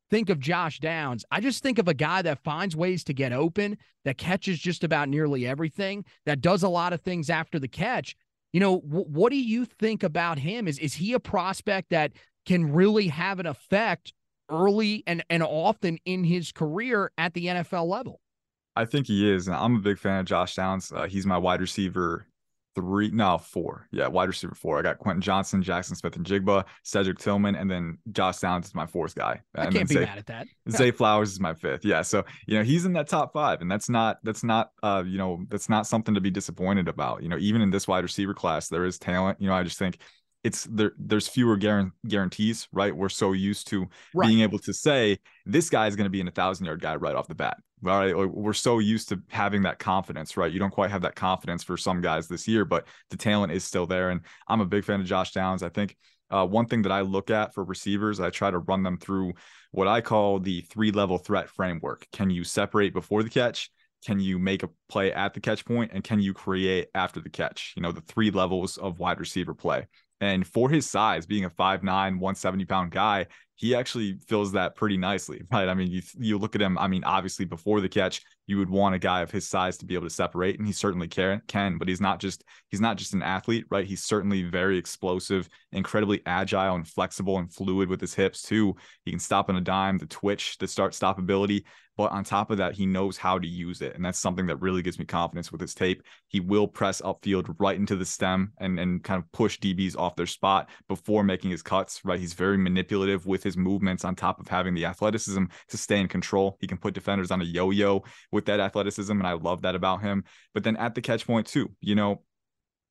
B: think of Josh Downs, I just think of a guy that finds ways to get open, that catches just about nearly everything, that does a lot of things after the catch. You know, w- what do you think about him? Is is he a prospect that can really have an effect early and and often in his career at the NFL level?
D: I think he is. I'm a big fan of Josh Downs. Uh, he's my wide receiver three, no, four. Yeah, wide receiver four. I got Quentin Johnston, Jackson Smith and Jigba, Cedric Tillman, and then Josh Downs is my fourth guy.
B: I
D: and
B: can't be
D: Zay,
B: mad at that.
D: Zay Flowers is my fifth. Yeah. So, you know, he's in that top five. And that's not, that's not, uh, you know, that's not something to be disappointed about. You know, even in this wide receiver class, there is talent. You know, I just think it's there there's fewer guarantees right we're so used to right. being able to say this guy is going to be an 1000 yard guy right off the bat right we're so used to having that confidence right you don't quite have that confidence for some guys this year but the talent is still there and i'm a big fan of josh downs i think uh, one thing that I look at for receivers, I try to run them through what I call the three level threat framework. Can you separate before the catch? Can you make a play at the catch point? And can you create after the catch? You know, the three levels of wide receiver play. And for his size, being a 5'9, 170 pound guy, he actually fills that pretty nicely, right? I mean, you you look at him. I mean, obviously before the catch, you would want a guy of his size to be able to separate, and he certainly can. Can, but he's not just he's not just an athlete, right? He's certainly very explosive, incredibly agile and flexible and fluid with his hips too. He can stop on a dime, the twitch, the start stop ability. But on top of that, he knows how to use it. And that's something that really gives me confidence with his tape. He will press upfield right into the stem and, and kind of push DBs off their spot before making his cuts, right? He's very manipulative with his movements on top of having the athleticism to stay in control. He can put defenders on a yo yo with that athleticism. And I love that about him. But then at the catch point, too, you know,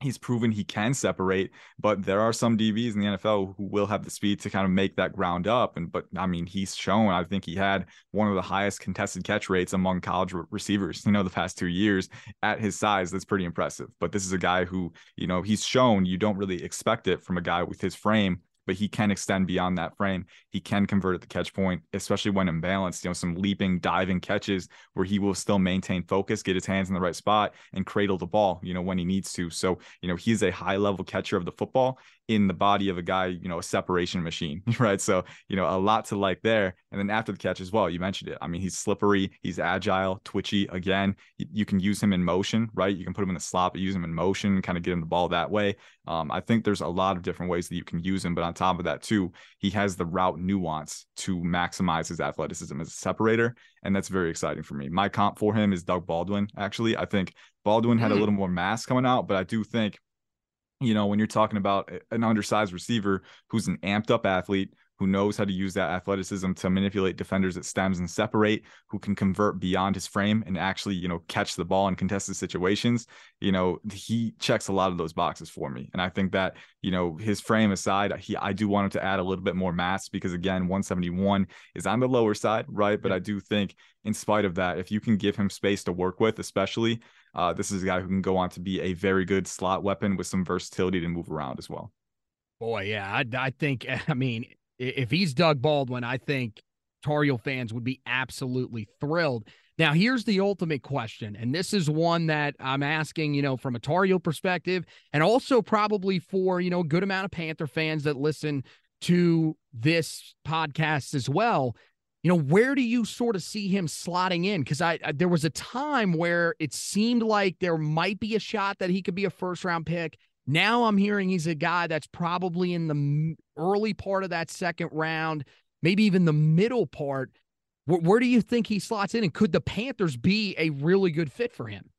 D: he's proven he can separate, but there are some DBs in the NFL who will have the speed to kind of make that ground up. And but I mean, he's shown. I think he had one of the highest contested catch rates among college re- receivers. You know, the past two years at his size, that's pretty impressive. But this is a guy who, you know, he's shown you don't really expect it from a guy with his frame but he can extend beyond that frame. He can convert at the catch point, especially when imbalanced. You know, some leaping, diving catches where he will still maintain focus, get his hands in the right spot, and cradle the ball, you know, when he needs to. So, you know, he's a high level catcher of the football in the body of a guy, you know, a separation machine, right? So, you know, a lot to like there. And then after the catch as well, you mentioned it. I mean, he's slippery, he's agile, twitchy. Again, you can use him in motion, right? You can put him in the slot, but use him in motion, kind of get him the ball that way. Um, I think there's a lot of different ways that you can use him. But on top of that, too, he has the route nuance to maximize his athleticism as a separator. And that's very exciting for me. My comp for him is Doug Baldwin, actually. I think Baldwin had a mm. little more mass coming out, but I do think you know, when you're talking about an undersized receiver who's an amped up athlete who knows how to use that athleticism to manipulate defenders at stems and separate, who can convert beyond his frame and actually, you know, catch the ball in contested situations, you know, he checks a lot of those boxes for me. And I think that, you know, his frame aside, he I do want him to add a little bit more mass because again, 171 is on the lower side, right? But I do think in spite of that, if you can give him space to work with, especially uh, this is a guy who can go on to be a very good slot weapon with some versatility to move around as well.
B: Boy, yeah, I, I think, I mean, if he's Doug Baldwin, I think Tar fans would be absolutely thrilled. Now, here's the ultimate question, and this is one that I'm asking, you know, from a Tar perspective, and also probably for you know a good amount of Panther fans that listen to this podcast as well. You know, where do you sort of see him slotting in? Because I, I there was a time where it seemed like there might be a shot that he could be a first round pick. Now I'm hearing he's a guy that's probably in the early part of that second round, maybe even the middle part. Where, where do you think he slots in? And could the Panthers be a really good fit for him?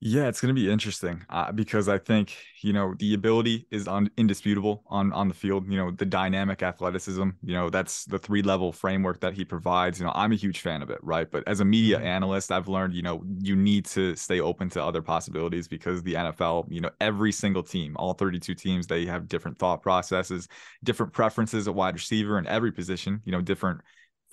D: Yeah, it's going to be interesting uh, because I think you know the ability is un- indisputable on on the field. You know the dynamic athleticism. You know that's the three level framework that he provides. You know I'm a huge fan of it, right? But as a media mm-hmm. analyst, I've learned you know you need to stay open to other possibilities because the NFL, you know, every single team, all 32 teams, they have different thought processes, different preferences at wide receiver in every position. You know, different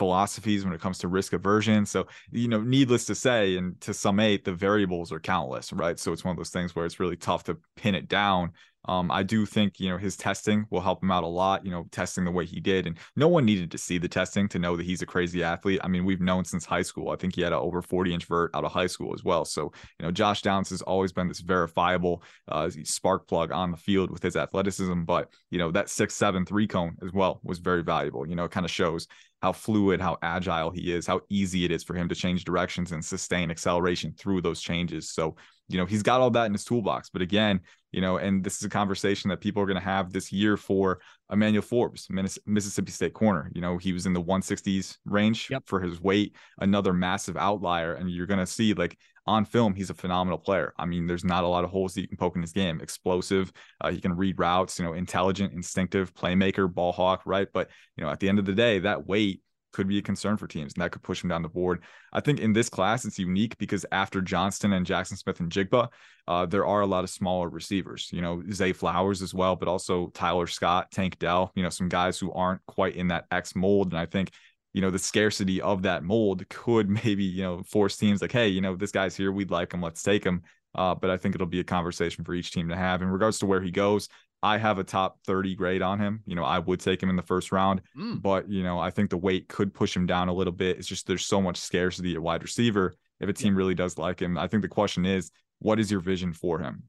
D: philosophies when it comes to risk aversion. So, you know, needless to say, and to summate, the variables are countless, right? So it's one of those things where it's really tough to pin it down. Um, I do think, you know, his testing will help him out a lot, you know, testing the way he did. And no one needed to see the testing to know that he's a crazy athlete. I mean, we've known since high school. I think he had an over 40 inch vert out of high school as well. So, you know, Josh Downs has always been this verifiable uh, spark plug on the field with his athleticism. But, you know, that six, seven, three cone as well was very valuable. You know, it kind of shows how fluid, how agile he is, how easy it is for him to change directions and sustain acceleration through those changes. So, you know, he's got all that in his toolbox. But again, you know, and this is a conversation that people are going to have this year for Emmanuel Forbes, Mississippi State corner. You know, he was in the 160s range yep. for his weight, another massive outlier. And you're going to see, like, on film, he's a phenomenal player. I mean, there's not a lot of holes that you can poke in his game. Explosive, uh, he can read routes, you know, intelligent, instinctive, playmaker, ball hawk, right? But, you know, at the end of the day, that weight could be a concern for teams, and that could push him down the board. I think in this class, it's unique because after Johnston and Jaxon Smith-Njigba, uh, there are a lot of smaller receivers, you know, Zay Flowers as well, but also Tyler Scott, Tank Dell, you know, some guys who aren't quite in that X mold. And I think, you know, the scarcity of that mold could maybe, you know, force teams like, hey, you know, this guy's here, we'd like him, let's take him. Uh, but I think it'll be a conversation for each team to have in regards to where he goes. I have a top 30 grade on him. You know, I would take him in the first round, mm. but you know, I think the weight could push him down a little bit. It's just there's so much scarcity at wide receiver if a team really does like him. I think the question is, what is your vision for him?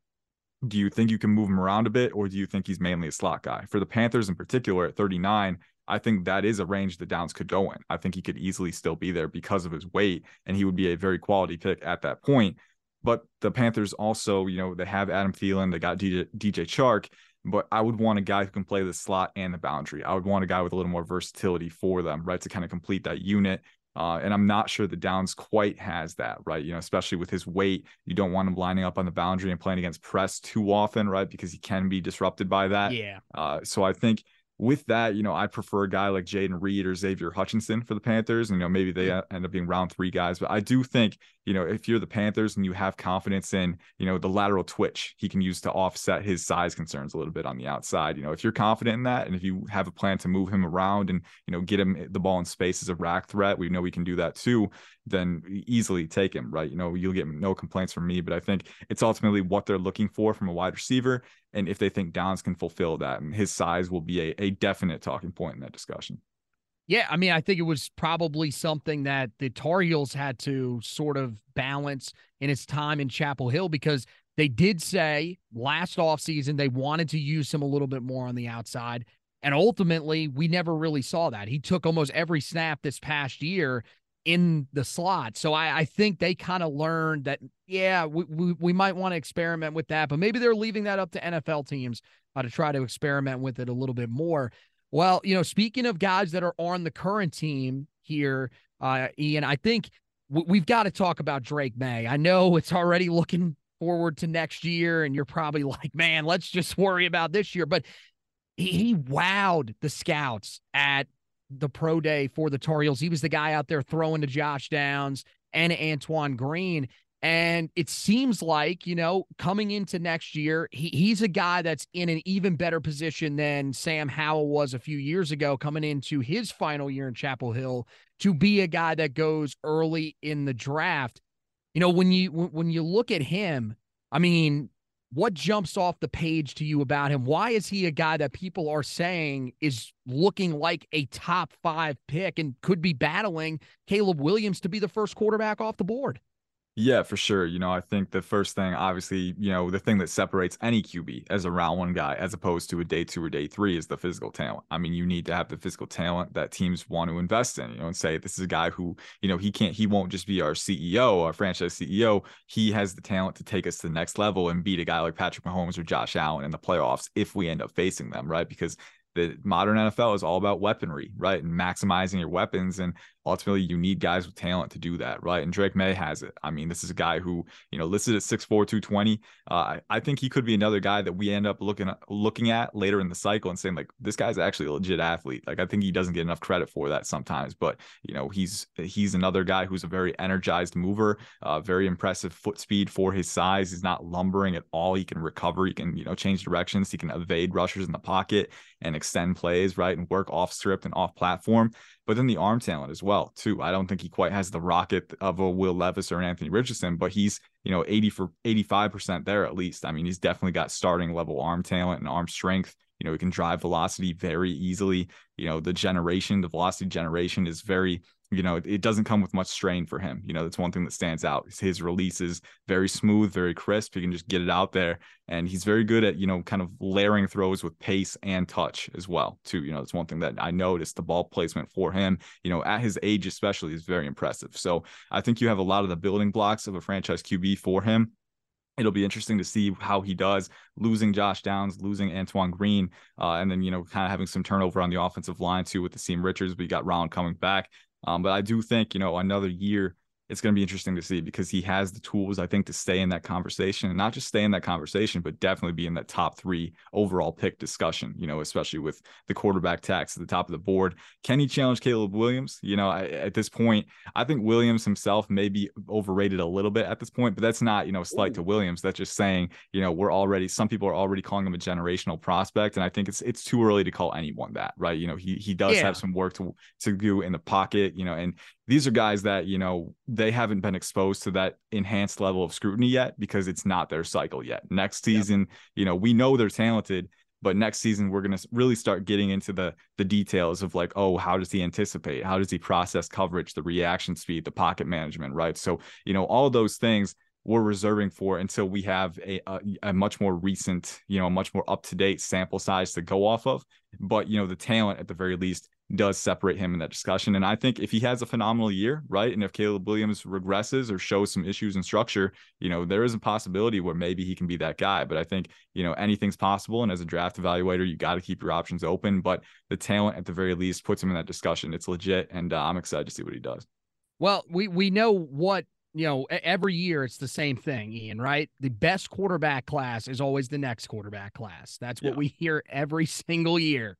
D: Do you think you can move him around a bit, or do you think he's mainly a slot guy? For the Panthers in particular, at 39, I think that is a range that Downs could go in. I think he could easily still be there because of his weight, and he would be a very quality pick at that point. But the Panthers also, you know, they have Adam Thielen, they got DJ, DJ Chark but I would want a guy who can play the slot and the boundary. I would want a guy with a little more versatility for them, right, to kind of complete that unit. Uh, and I'm not sure the Downs quite has that, right? You know, especially with his weight, you don't want him lining up on the boundary and playing against press too often, right? Because he can be disrupted by that.
B: Yeah.
D: Uh, so I think with that, you know, I prefer a guy like Jayden Reed or Xavier Hutchinson for the Panthers. And, you know, maybe they end up being round three guys. But I do think, you know, if you're the Panthers and you have confidence in, you know, the lateral twitch he can use to offset his size concerns a little bit on the outside. You know, if you're confident in that and if you have a plan to move him around and, you know, get him the ball in space as a rack threat, we know we can do that too, then easily take him, right? You know, you'll get no complaints from me. But I think it's ultimately what they're looking for from a wide receiver and if they think Downs can fulfill that, and his size will be a, a definite talking point in that discussion.
B: Yeah, I mean, I think it was probably something that the Tar Heels had to sort of balance in its time in Chapel Hill because they did say last offseason they wanted to use him a little bit more on the outside. And ultimately, we never really saw that. He took almost every snap this past year in the slot. So I, I think they kind of learned that, yeah, we, we, we might want to experiment with that, but maybe they're leaving that up to NFL teams uh, to try to experiment with it a little bit more. Well, you know, speaking of guys that are on the current team here, uh, Ian, I think w- we've got to talk about Drake Maye. I know it's already looking forward to next year, and you're probably like, man, let's just worry about this year. But he, he wowed the scouts at the pro day for the Tar Heels. He was the guy out there throwing to Josh Downs and Antoine Green. And it seems like, you know, coming into next year, he, he's a guy that's in an even better position than Sam Howell was a few years ago, coming into his final year in Chapel Hill to be a guy that goes early in the draft. You know, when you when you look at him, I mean, what jumps off the page to you about him? Why is he a guy that people are saying is looking like a top five pick and could be battling Caleb Williams to be the first quarterback off the board?
D: Yeah, for sure. You know, I think the first thing, obviously, you know, the thing that separates any QB as a round one guy as opposed to a day two or day three is the physical talent. I mean, you need to have the physical talent that teams want to invest in, you know, and say this is a guy who, you know, he can't, he won't just be our CEO, our franchise CEO. He has the talent to take us to the next level and beat a guy like Patrick Mahomes or Josh Allen in the playoffs if we end up facing them, right? Because the modern NFL is all about weaponry, right? And maximizing your weapons. And ultimately, you need guys with talent to do that, right? And Drake Maye has it. I mean, this is a guy who, you know, listed at 6'4, 220. Uh, I think he could be another guy that we end up looking at, looking at later in the cycle and saying, like, this guy's actually a legit athlete. Like, I think he doesn't get enough credit for that sometimes. But, you know, he's he's another guy who's a very energized mover, uh, very impressive foot speed for his size. He's not lumbering at all. He can recover. He can, you know, change directions. He can evade rushers in the pocket and extend plays, right? And work off script and off platform. But then the arm talent as well, too. I don't think he quite has the rocket of a Will Levis or an Anthony Richardson, but he's, you know, 80 for 85% there at least. I mean, he's definitely got starting level arm talent and arm strength. You know, he can drive velocity very easily. You know, the generation, the velocity generation is very you know, it, doesn't come with much strain for him. You know, that's one thing that stands out. His release is very smooth, very crisp. He can just get it out there. And he's very good at, you know, kind of layering throws with pace and touch as well, too. You know, it's one thing that I noticed the ball placement for him, you know, at his age, especially, is very impressive. So I think you have a lot of the building blocks of a franchise QB for him. It'll be interesting to see how he does losing Josh Downs, losing Antoine Green, uh, and then, you know, kind of having some turnover on the offensive line too with the seam Richards. You got Round coming back. Um, but I do think, you know, another year it's going to be interesting to see because he has the tools, I think, to stay in that conversation and not just stay in that conversation, but definitely be in that top three overall pick discussion, you know, especially with the quarterback tax at the top of the board. Can he challenge Caleb Williams? You know, I, at this point, I think Williams himself may be overrated a little bit at this point, but that's not, you know, slight to Williams. That's just saying, you know, we're already, some people are already calling him a generational prospect. And I think it's, it's too early to call anyone that, right? You know, he, he does yeah. have some work to, to do in the pocket, you know, and these are guys that you know they haven't been exposed to that enhanced level of scrutiny yet because it's not their cycle yet. Next season yep. you know we know they're talented but next season we're going to really start getting into the the details of like oh how does he anticipate? How does he process coverage the reaction speed the pocket management right? So you know all those things we're reserving for until we have a, a, a much more recent you know a much more up to date sample size to go off of. But you know the talent at the very least does separate him in that discussion. And I think if he has a phenomenal year, right, and if Caleb Williams regresses or shows some issues in structure, you know, there is a possibility where maybe he can be that guy. But I think, you know, anything's possible. And as a draft evaluator, you got to keep your options open. But the talent at the very least puts him in that discussion. It's legit. And uh, I'm excited to see what he does.
B: Well, we, we know what you know, every year it's the same thing, Ian, right? The best quarterback class is always the next quarterback class. That's what yeah. we hear every single year.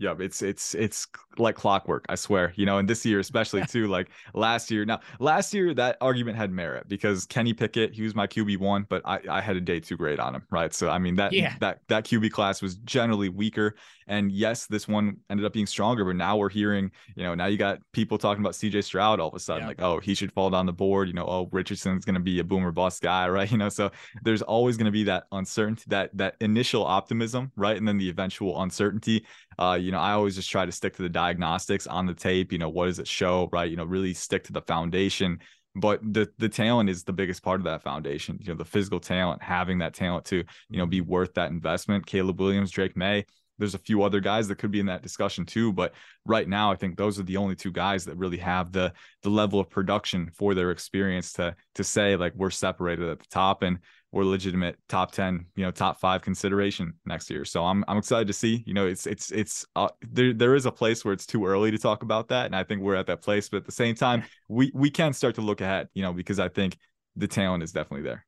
D: Yeah, it's it's it's like clockwork, I swear. You know, and this year especially too, like last year. Now, last year that argument had merit because Kenny Pickett, he was my QB one, but I, I had a day two grade on him, right? So I mean that yeah. that that QB class was generally weaker. And yes, this one ended up being stronger, but now we're hearing, you know, now you got people talking about CJ Stroud all of a sudden, yeah. like, oh, he should fall down the board, you know, oh, Richardson's gonna be a boomer bust guy, right? You know, so there's always gonna be that uncertainty, that that initial optimism, right? And then the eventual uncertainty. Uh, you know, I always just try to stick to the diagnostics on the tape. You know, what does it show, right? You know, really stick to the foundation. But the the talent is the biggest part of that foundation. You know, the physical talent, having that talent to you know be worth that investment. Caleb Williams, Drake Maye. There's a few other guys that could be in that discussion too, but right now I think those are the only two guys that really have the the level of production for their experience to to say like we're separated at the top. And or legitimate top 10 you know top five consideration next year so i'm i'm excited to see you know it's it's it's uh, there there is a place where it's too early to talk about that and i think we're at that place but at the same time we we can start to look ahead you know because i think the talent is definitely there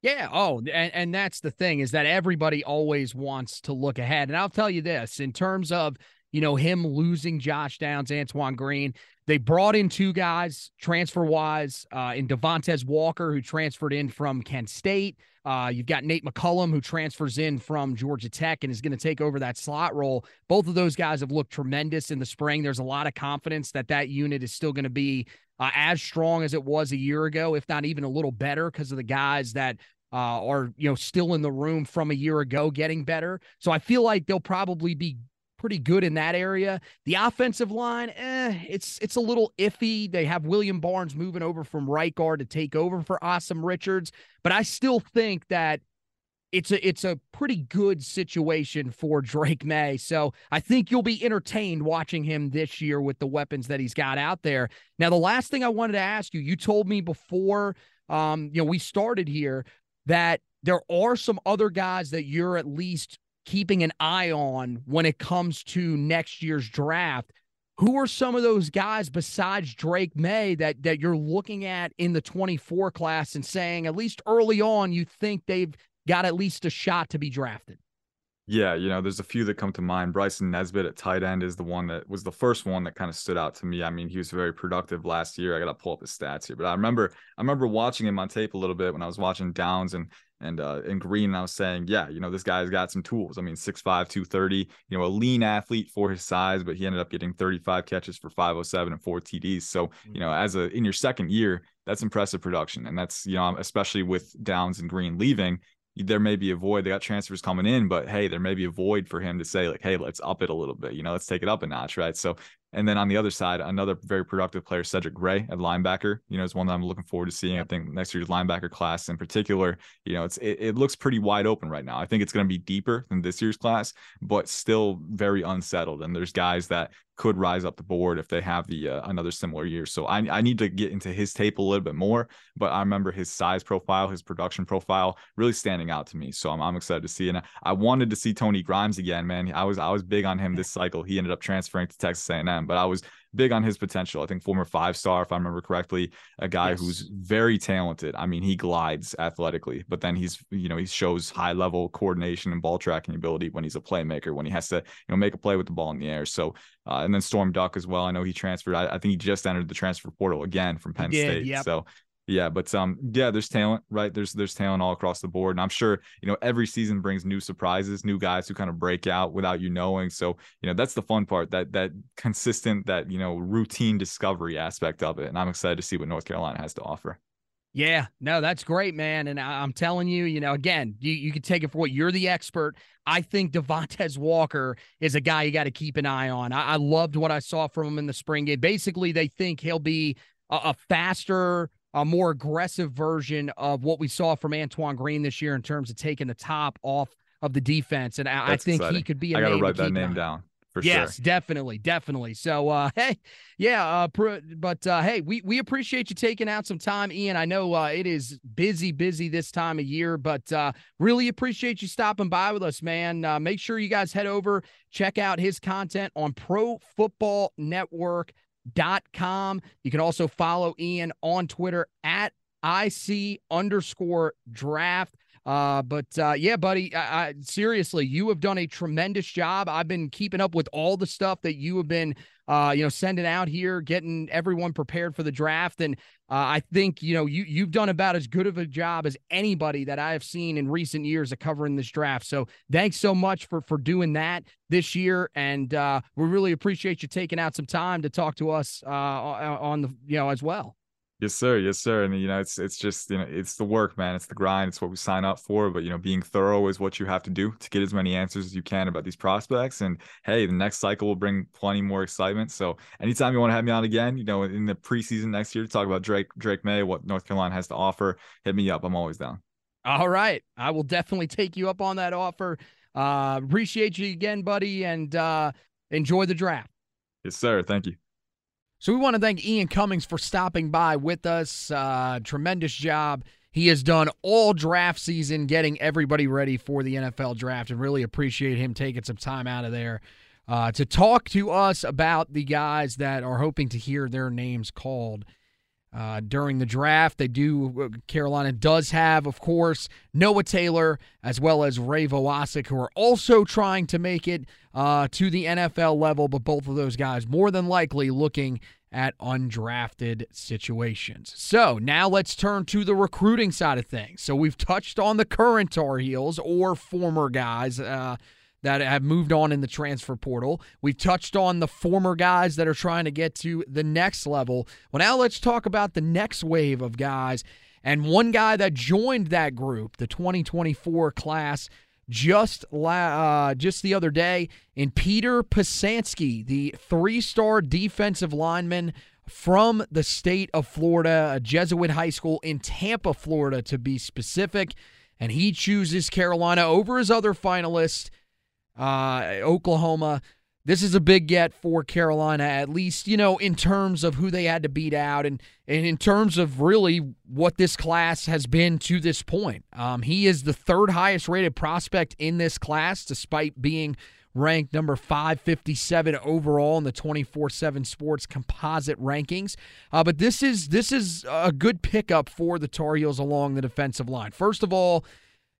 B: yeah. Oh, and, and that's the thing is that everybody always wants to look ahead. And I'll tell you this in terms of, you know, him losing Josh Downs, Antoine Green, they brought in two guys transfer wise uh, in Devontez Walker, who transferred in from Kent State. Uh, you've got Nate McCollum, who transfers in from Georgia Tech and is going to take over that slot role. Both of those guys have looked tremendous in the spring. There's a lot of confidence that that unit is still going to be uh, as strong as it was a year ago, if not even a little better, because of the guys that uh, are you know still in the room from a year ago, getting better. So I feel like they'll probably be pretty good in that area. The offensive line, eh, it's it's a little iffy. They have William Barnes moving over from right guard to take over for Asim Richards, but I still think that it's a it's a pretty good situation for Drake Maye. So I think you'll be entertained watching him this year with the weapons that he's got out there. Now, the last thing I wanted to ask you, you told me before um, you know, we started here that there are some other guys that you're at least keeping an eye on when it comes to next year's draft. Who are some of those guys besides Drake Maye that that you're looking at in the 24 class and saying at least early on you think they've got at least a shot to be drafted?
D: Yeah, you know, there's a few that come to mind. Bryson Nesbit at tight end is the one that was the first one that kind of stood out to me. I mean, he was very productive last year. I got to pull up his stats here, but I remember I remember watching him on tape a little bit when I was watching Downs and and uh and Green. And I was saying, yeah, you know, this guy's got some tools. I mean, 6'5, 230, you know, a lean athlete for his size, but he ended up getting 35 catches for 507 and four TDs. So, you know, as a in your second year, that's impressive production. And that's, you know, especially with Downs and Green leaving, there may be a void. They got transfers coming in, but hey, there may be a void for him to say, like, hey, let's up it a little bit. You know, let's take it up a notch, right? So, and then on the other side, another very productive player, Cedric Gray at linebacker, you know, is one that I'm looking forward to seeing. I think next year's linebacker class in particular, you know, it's it, it looks pretty wide open right now. I think it's going to be deeper than this year's class, but still very unsettled. And there's guys that could rise up the board if they have the uh, another similar year. So I, I need to get into his tape a little bit more, but I remember his size profile, his production profile really standing out to me. So I'm, I'm excited to see. And I wanted to see Tony Grimes again, man. I was I was big on him this cycle. He ended up transferring to Texas A&M, but I was big on his potential. I think former five star, if I remember correctly, a guy yes. who's very talented. I mean, he glides athletically, but then he's, you know, he shows high level coordination and ball tracking ability when he's a playmaker, when he has to, you know, make a play with the ball in the air. So, uh, and then Storm Duck as well. I know he transferred. I, I, think he just entered the transfer portal again from Penn State. Yep. So yeah, but um, yeah, there's talent, right? There's there's talent all across the board, and I'm sure you know every season brings new surprises, new guys who kind of break out without you knowing. So you know that's the fun part, that that consistent, that you know routine discovery aspect of it, and I'm excited to see what North Carolina has to offer.
B: Yeah, no, that's great, man. And I, am telling you, you know, again, you, you can take it for what you're the expert. I think Devontez Walker is a guy you got to keep an eye on. I, I, loved what I saw from him in the spring game. Basically, they think he'll be a faster, a more aggressive version of what we saw from Antoine Green this year in terms of taking the top off of the defense. And I, I think exciting. he could be. I got to
D: write that name down. For
B: yes,
D: sure.
B: definitely, definitely. So, uh, hey, yeah, uh, pr- but uh, hey, we we appreciate you taking out some time, Ian. I know uh, it is busy, busy this time of year, but uh, really appreciate you stopping by with us, man. Uh, make sure you guys head over, check out his content on Pro Football Network com. You can also follow Ian on Twitter at IC underscore draft. Uh, but uh, yeah, buddy, I, I, seriously, you have done a tremendous job. I've been keeping up with all the stuff that you have been, uh, you know, sending out here, getting everyone prepared for the draft, and uh, I think you know you you've done about as good of a job as anybody that I have seen in recent years of covering this draft. So thanks so much for for doing that this year, and uh, we really appreciate you taking out some time to talk to us uh, on the you know as well.
D: Yes, sir. Yes, sir. And you know, it's it's just you know, it's the work, man. It's the grind. It's what we sign up for. But you know, being thorough is what you have to do to get as many answers as you can about these prospects. And hey, the next cycle will bring plenty more excitement. So anytime you want to have me on again, you know, in the preseason next year to talk about Drake Drake Maye, what North Carolina has to offer, hit me up. I'm always down.
B: All right, I will definitely take you up on that offer. Uh, appreciate you again, buddy, and uh, enjoy the draft.
D: Yes, sir. Thank you.
B: So we want to thank Ian Cummings for stopping by with us. Uh, tremendous job. He has done all draft season getting everybody ready for the NFL draft and really appreciate him taking some time out of there uh, to talk to us about the guys that are hoping to hear their names called uh, during the draft. They do, uh, Carolina does have, of course, Noah Taylor as well as Ray Vohasek, who are also trying to make it uh, to the NFL level, but both of those guys more than likely looking at undrafted situations. So now let's turn to the recruiting side of things. So we've touched on the current Tar Heels or former guys. Uh, that have moved on in the transfer portal. We've touched on the former guys that are trying to get to the next level. Well, now let's talk about the next wave of guys And one guy that joined that group, the 2024 class, just la- uh, just the other day, in Peter Pesansky, the three-star defensive lineman from the state of Florida, a Jesuit high school in Tampa, Florida, to be specific. And he chooses Carolina over his other finalists, uh, Oklahoma. This is a big get for Carolina, at least, you know, in terms of who they had to beat out and, and in terms of really what this class has been to this point. Um, he is the third highest rated prospect in this class, despite being ranked number 557 overall in the 24/7 Sports composite rankings. Uh, but this is this is a good pickup for the Tar Heels along the defensive line. First of all,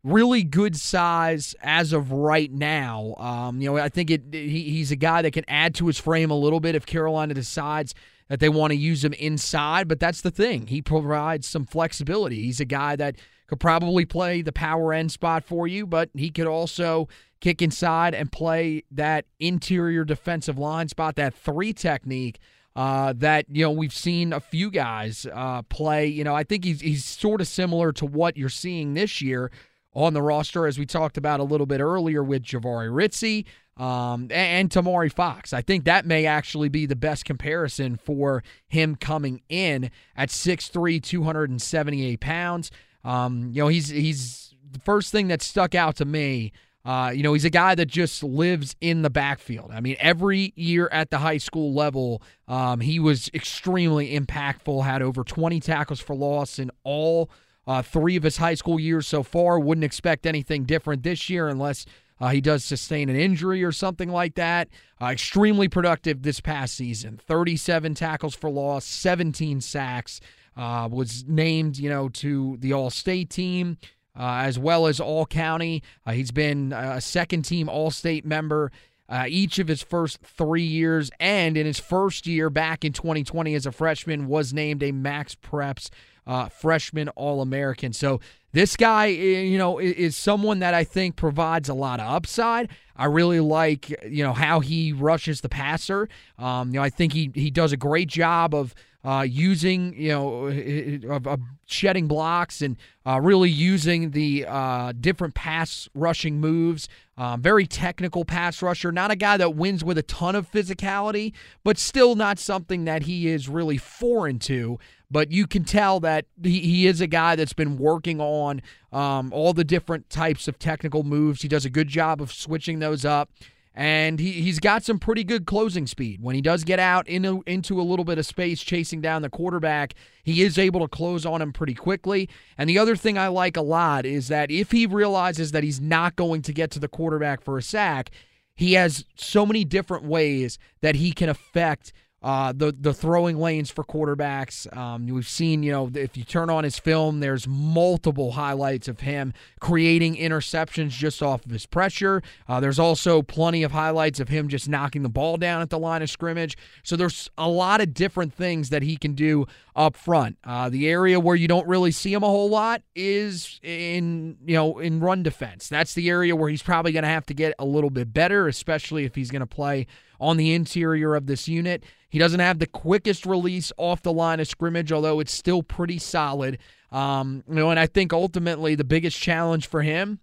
B: really good size as of right now. Um, you know, I think it, he, he's a guy that can add to his frame a little bit if Carolina decides that they want to use him inside. But that's the thing; he provides some flexibility. He's a guy that could probably play the power end spot for you, but he could also kick inside and play that interior defensive line spot, that three technique. Uh, that you know we've seen a few guys uh, play. You know, I think he's he's sort of similar to what you're seeing this year on the roster, as we talked about a little bit earlier with Jahvaree Ritzie um, and, and Tomari Fox. I think that may actually be the best comparison for him coming in at 6'3", 278 pounds. Um, you know, he's he's the first thing that stuck out to me. Uh, you know, he's a guy that just lives in the backfield. I mean, every year at the high school level, um, he was extremely impactful. Had over 20 tackles for loss in all uh, three of his high school years so far. Wouldn't expect anything different this year unless uh, he does sustain an injury or something like that. Uh, extremely productive this past season 37 tackles for loss, 17 sacks. Uh, was named, you know, to the All State team. Uh, as well as All County. Uh, he's been a second team All State member uh, each of his first three years, and in his first year back in 2020 as a freshman, was named a Max Preps uh, freshman All American. So this guy, eh, you know, is someone that I think provides a lot of upside. I really like, you know, how he rushes the passer. Um, you know, I think he he does a great job of uh, using, you know, of, shedding blocks and uh, really using the uh, different pass rushing moves. Uh, very technical pass rusher, not a guy that wins with a ton of physicality, but still not something that he is really foreign to but you can tell that he, he is a guy that's been working on um, all the different types of technical moves. He does a good job of switching those up. And he, he's got some pretty good closing speed. When he does get out into, into a little bit of space chasing down the quarterback, he is able to close on him pretty quickly. And the other thing I like a lot is that if he realizes that he's not going to get to the quarterback for a sack, he has so many different ways that he can affect uh, the the throwing lanes for quarterbacks. Um, we've seen, you know, if you turn on his film, there's multiple highlights of him creating interceptions just off of his pressure. Uh, there's also plenty of highlights of him just knocking the ball down at the line of scrimmage. So there's a lot of different things that he can do up front. Uh, the area where you don't really see him a whole lot is in you know in run defense. That's the area where he's probably going to have to get a little bit better, especially if he's going to play on the interior of this unit. He doesn't have the quickest release off the line of scrimmage, although it's still pretty solid. Um, you know, and I think ultimately the biggest challenge for him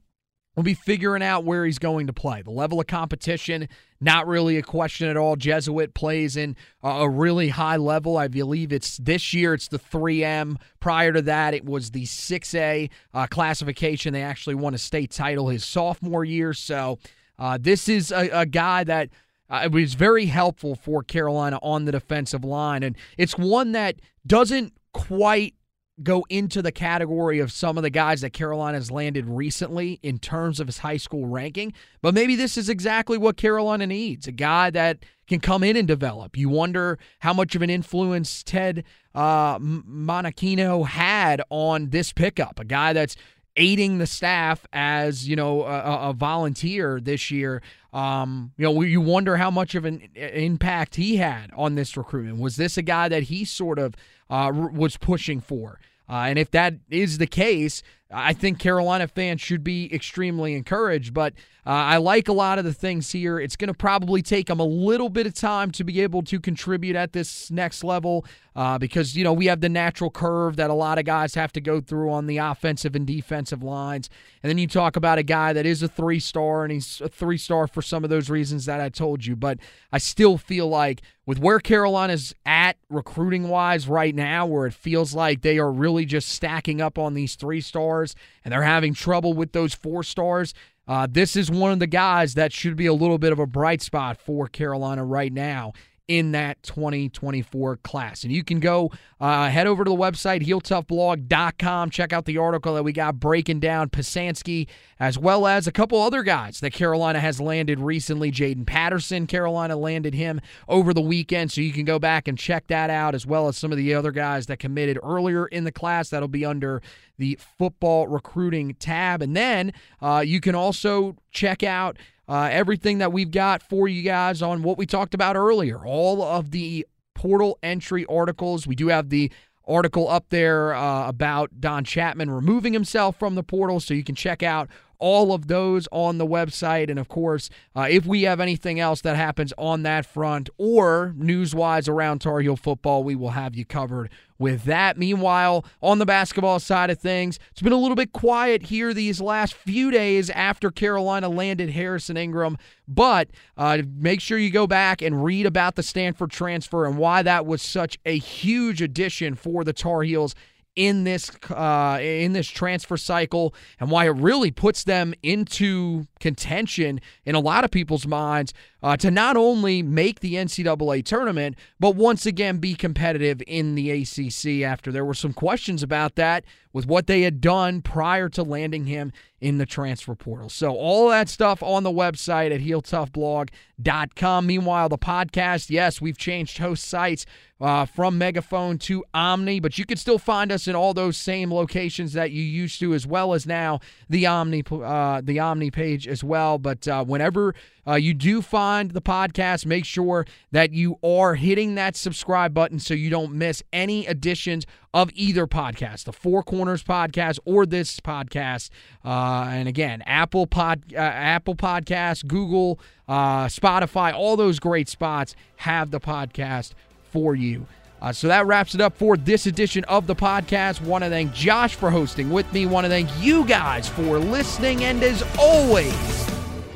B: will be figuring out where he's going to play. The level of competition, not really a question at all. Jesuit plays in a really high level. I believe it's this year, it's the 3M. Prior to that, it was the 6A uh, classification. They actually won a state title his sophomore year. So uh, this is a, a guy that uh, it was very helpful for Carolina on the defensive line. And it's one that doesn't quite go into the category of some of the guys that Carolina has landed recently in terms of his high school ranking. But maybe this is exactly what Carolina needs a guy that can come in and develop. You wonder how much of an influence Ted uh, Monachino had on this pickup, a guy that's aiding the staff as you know a, a volunteer this year. Um, you know, you wonder how much of an impact he had on this recruitment. Was this a guy that he sort of uh, was pushing for? Uh, and if that is the case, I think Carolina fans should be extremely encouraged. But uh, I like a lot of the things here. It's going to probably take them a little bit of time to be able to contribute at this next level uh, because, you know, we have the natural curve that a lot of guys have to go through on the offensive and defensive lines. And then you talk about a guy that is a three star, and he's a three star for some of those reasons that I told you. But I still feel like with where Carolina's at recruiting wise right now, where it feels like they are really just stacking up on these three stars and they're having trouble with those four stars. Uh, this is one of the guys that should be a little bit of a bright spot for Carolina right now in that 2024 class. And you can go uh, head over to the website, heeltoughblog.com. Check out the article that we got breaking down Pesansky, as well as a couple other guys that Carolina has landed recently. Jaden Patterson, Carolina landed him over the weekend. So you can go back and check that out, as well as some of the other guys that committed earlier in the class. That'll be under the football recruiting tab. And then uh, you can also check out uh, everything that we've got for you guys on what we talked about earlier, all of the portal entry articles. We do have the article up there uh, about Don Chapman removing himself from the portal, so you can check out all of those on the website. And of course, uh, if we have anything else that happens on that front or news wise around Tar Heel football, we will have you covered with that. Meanwhile, on the basketball side of things, it's been a little bit quiet here these last few days after Carolina landed Harrison Ingram. But uh, make sure you go back and read about the Stanford transfer and why that was such a huge addition for the Tar Heels in this uh, in this transfer cycle and why it really puts them into contention in a lot of people's minds uh, to not only make the NCAA tournament but once again be competitive in the ACC after there were some questions about that with what they had done prior to landing him in the transfer portal. So all that stuff on the website at heeltoughblog.com. Meanwhile, the podcast, yes, we've changed host sites uh, from Megaphone to Omny, but you can still find us in all those same locations that you used to, as well as now the Omny uh, the Omny page as well. But uh, whenever uh, you do find the podcast, make sure that you are hitting that subscribe button so you don't miss any editions of either podcast, the Four Corners podcast or this podcast. Uh, and again, Apple Pod, uh, Apple Podcast, Google, Spotify, all those great spots have the podcast for you. Uh, so that wraps it up for this edition of the podcast. Want to thank Josh for hosting with me. Want to thank you guys for listening. And as always,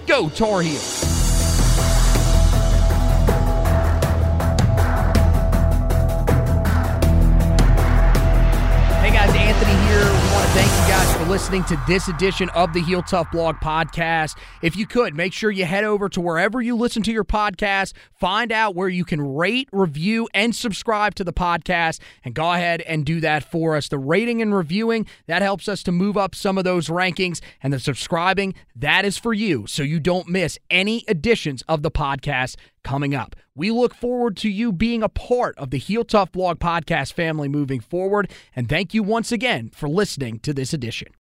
B: go Tar Heels. Hey guys, Anthony here. We want to thank you listening to this edition of the Heel Tough Blog podcast. If you could, make sure you head over to wherever you listen to your podcast, find out where you can rate, review, and subscribe to the podcast, and go ahead and do that for us. The rating and reviewing, that helps us to move up some of those rankings, and the subscribing, that is for you, so you don't miss any editions of the podcast coming up. We look forward to you being a part of the Heel Tough Blog podcast family moving forward. And thank you once again for listening to this edition.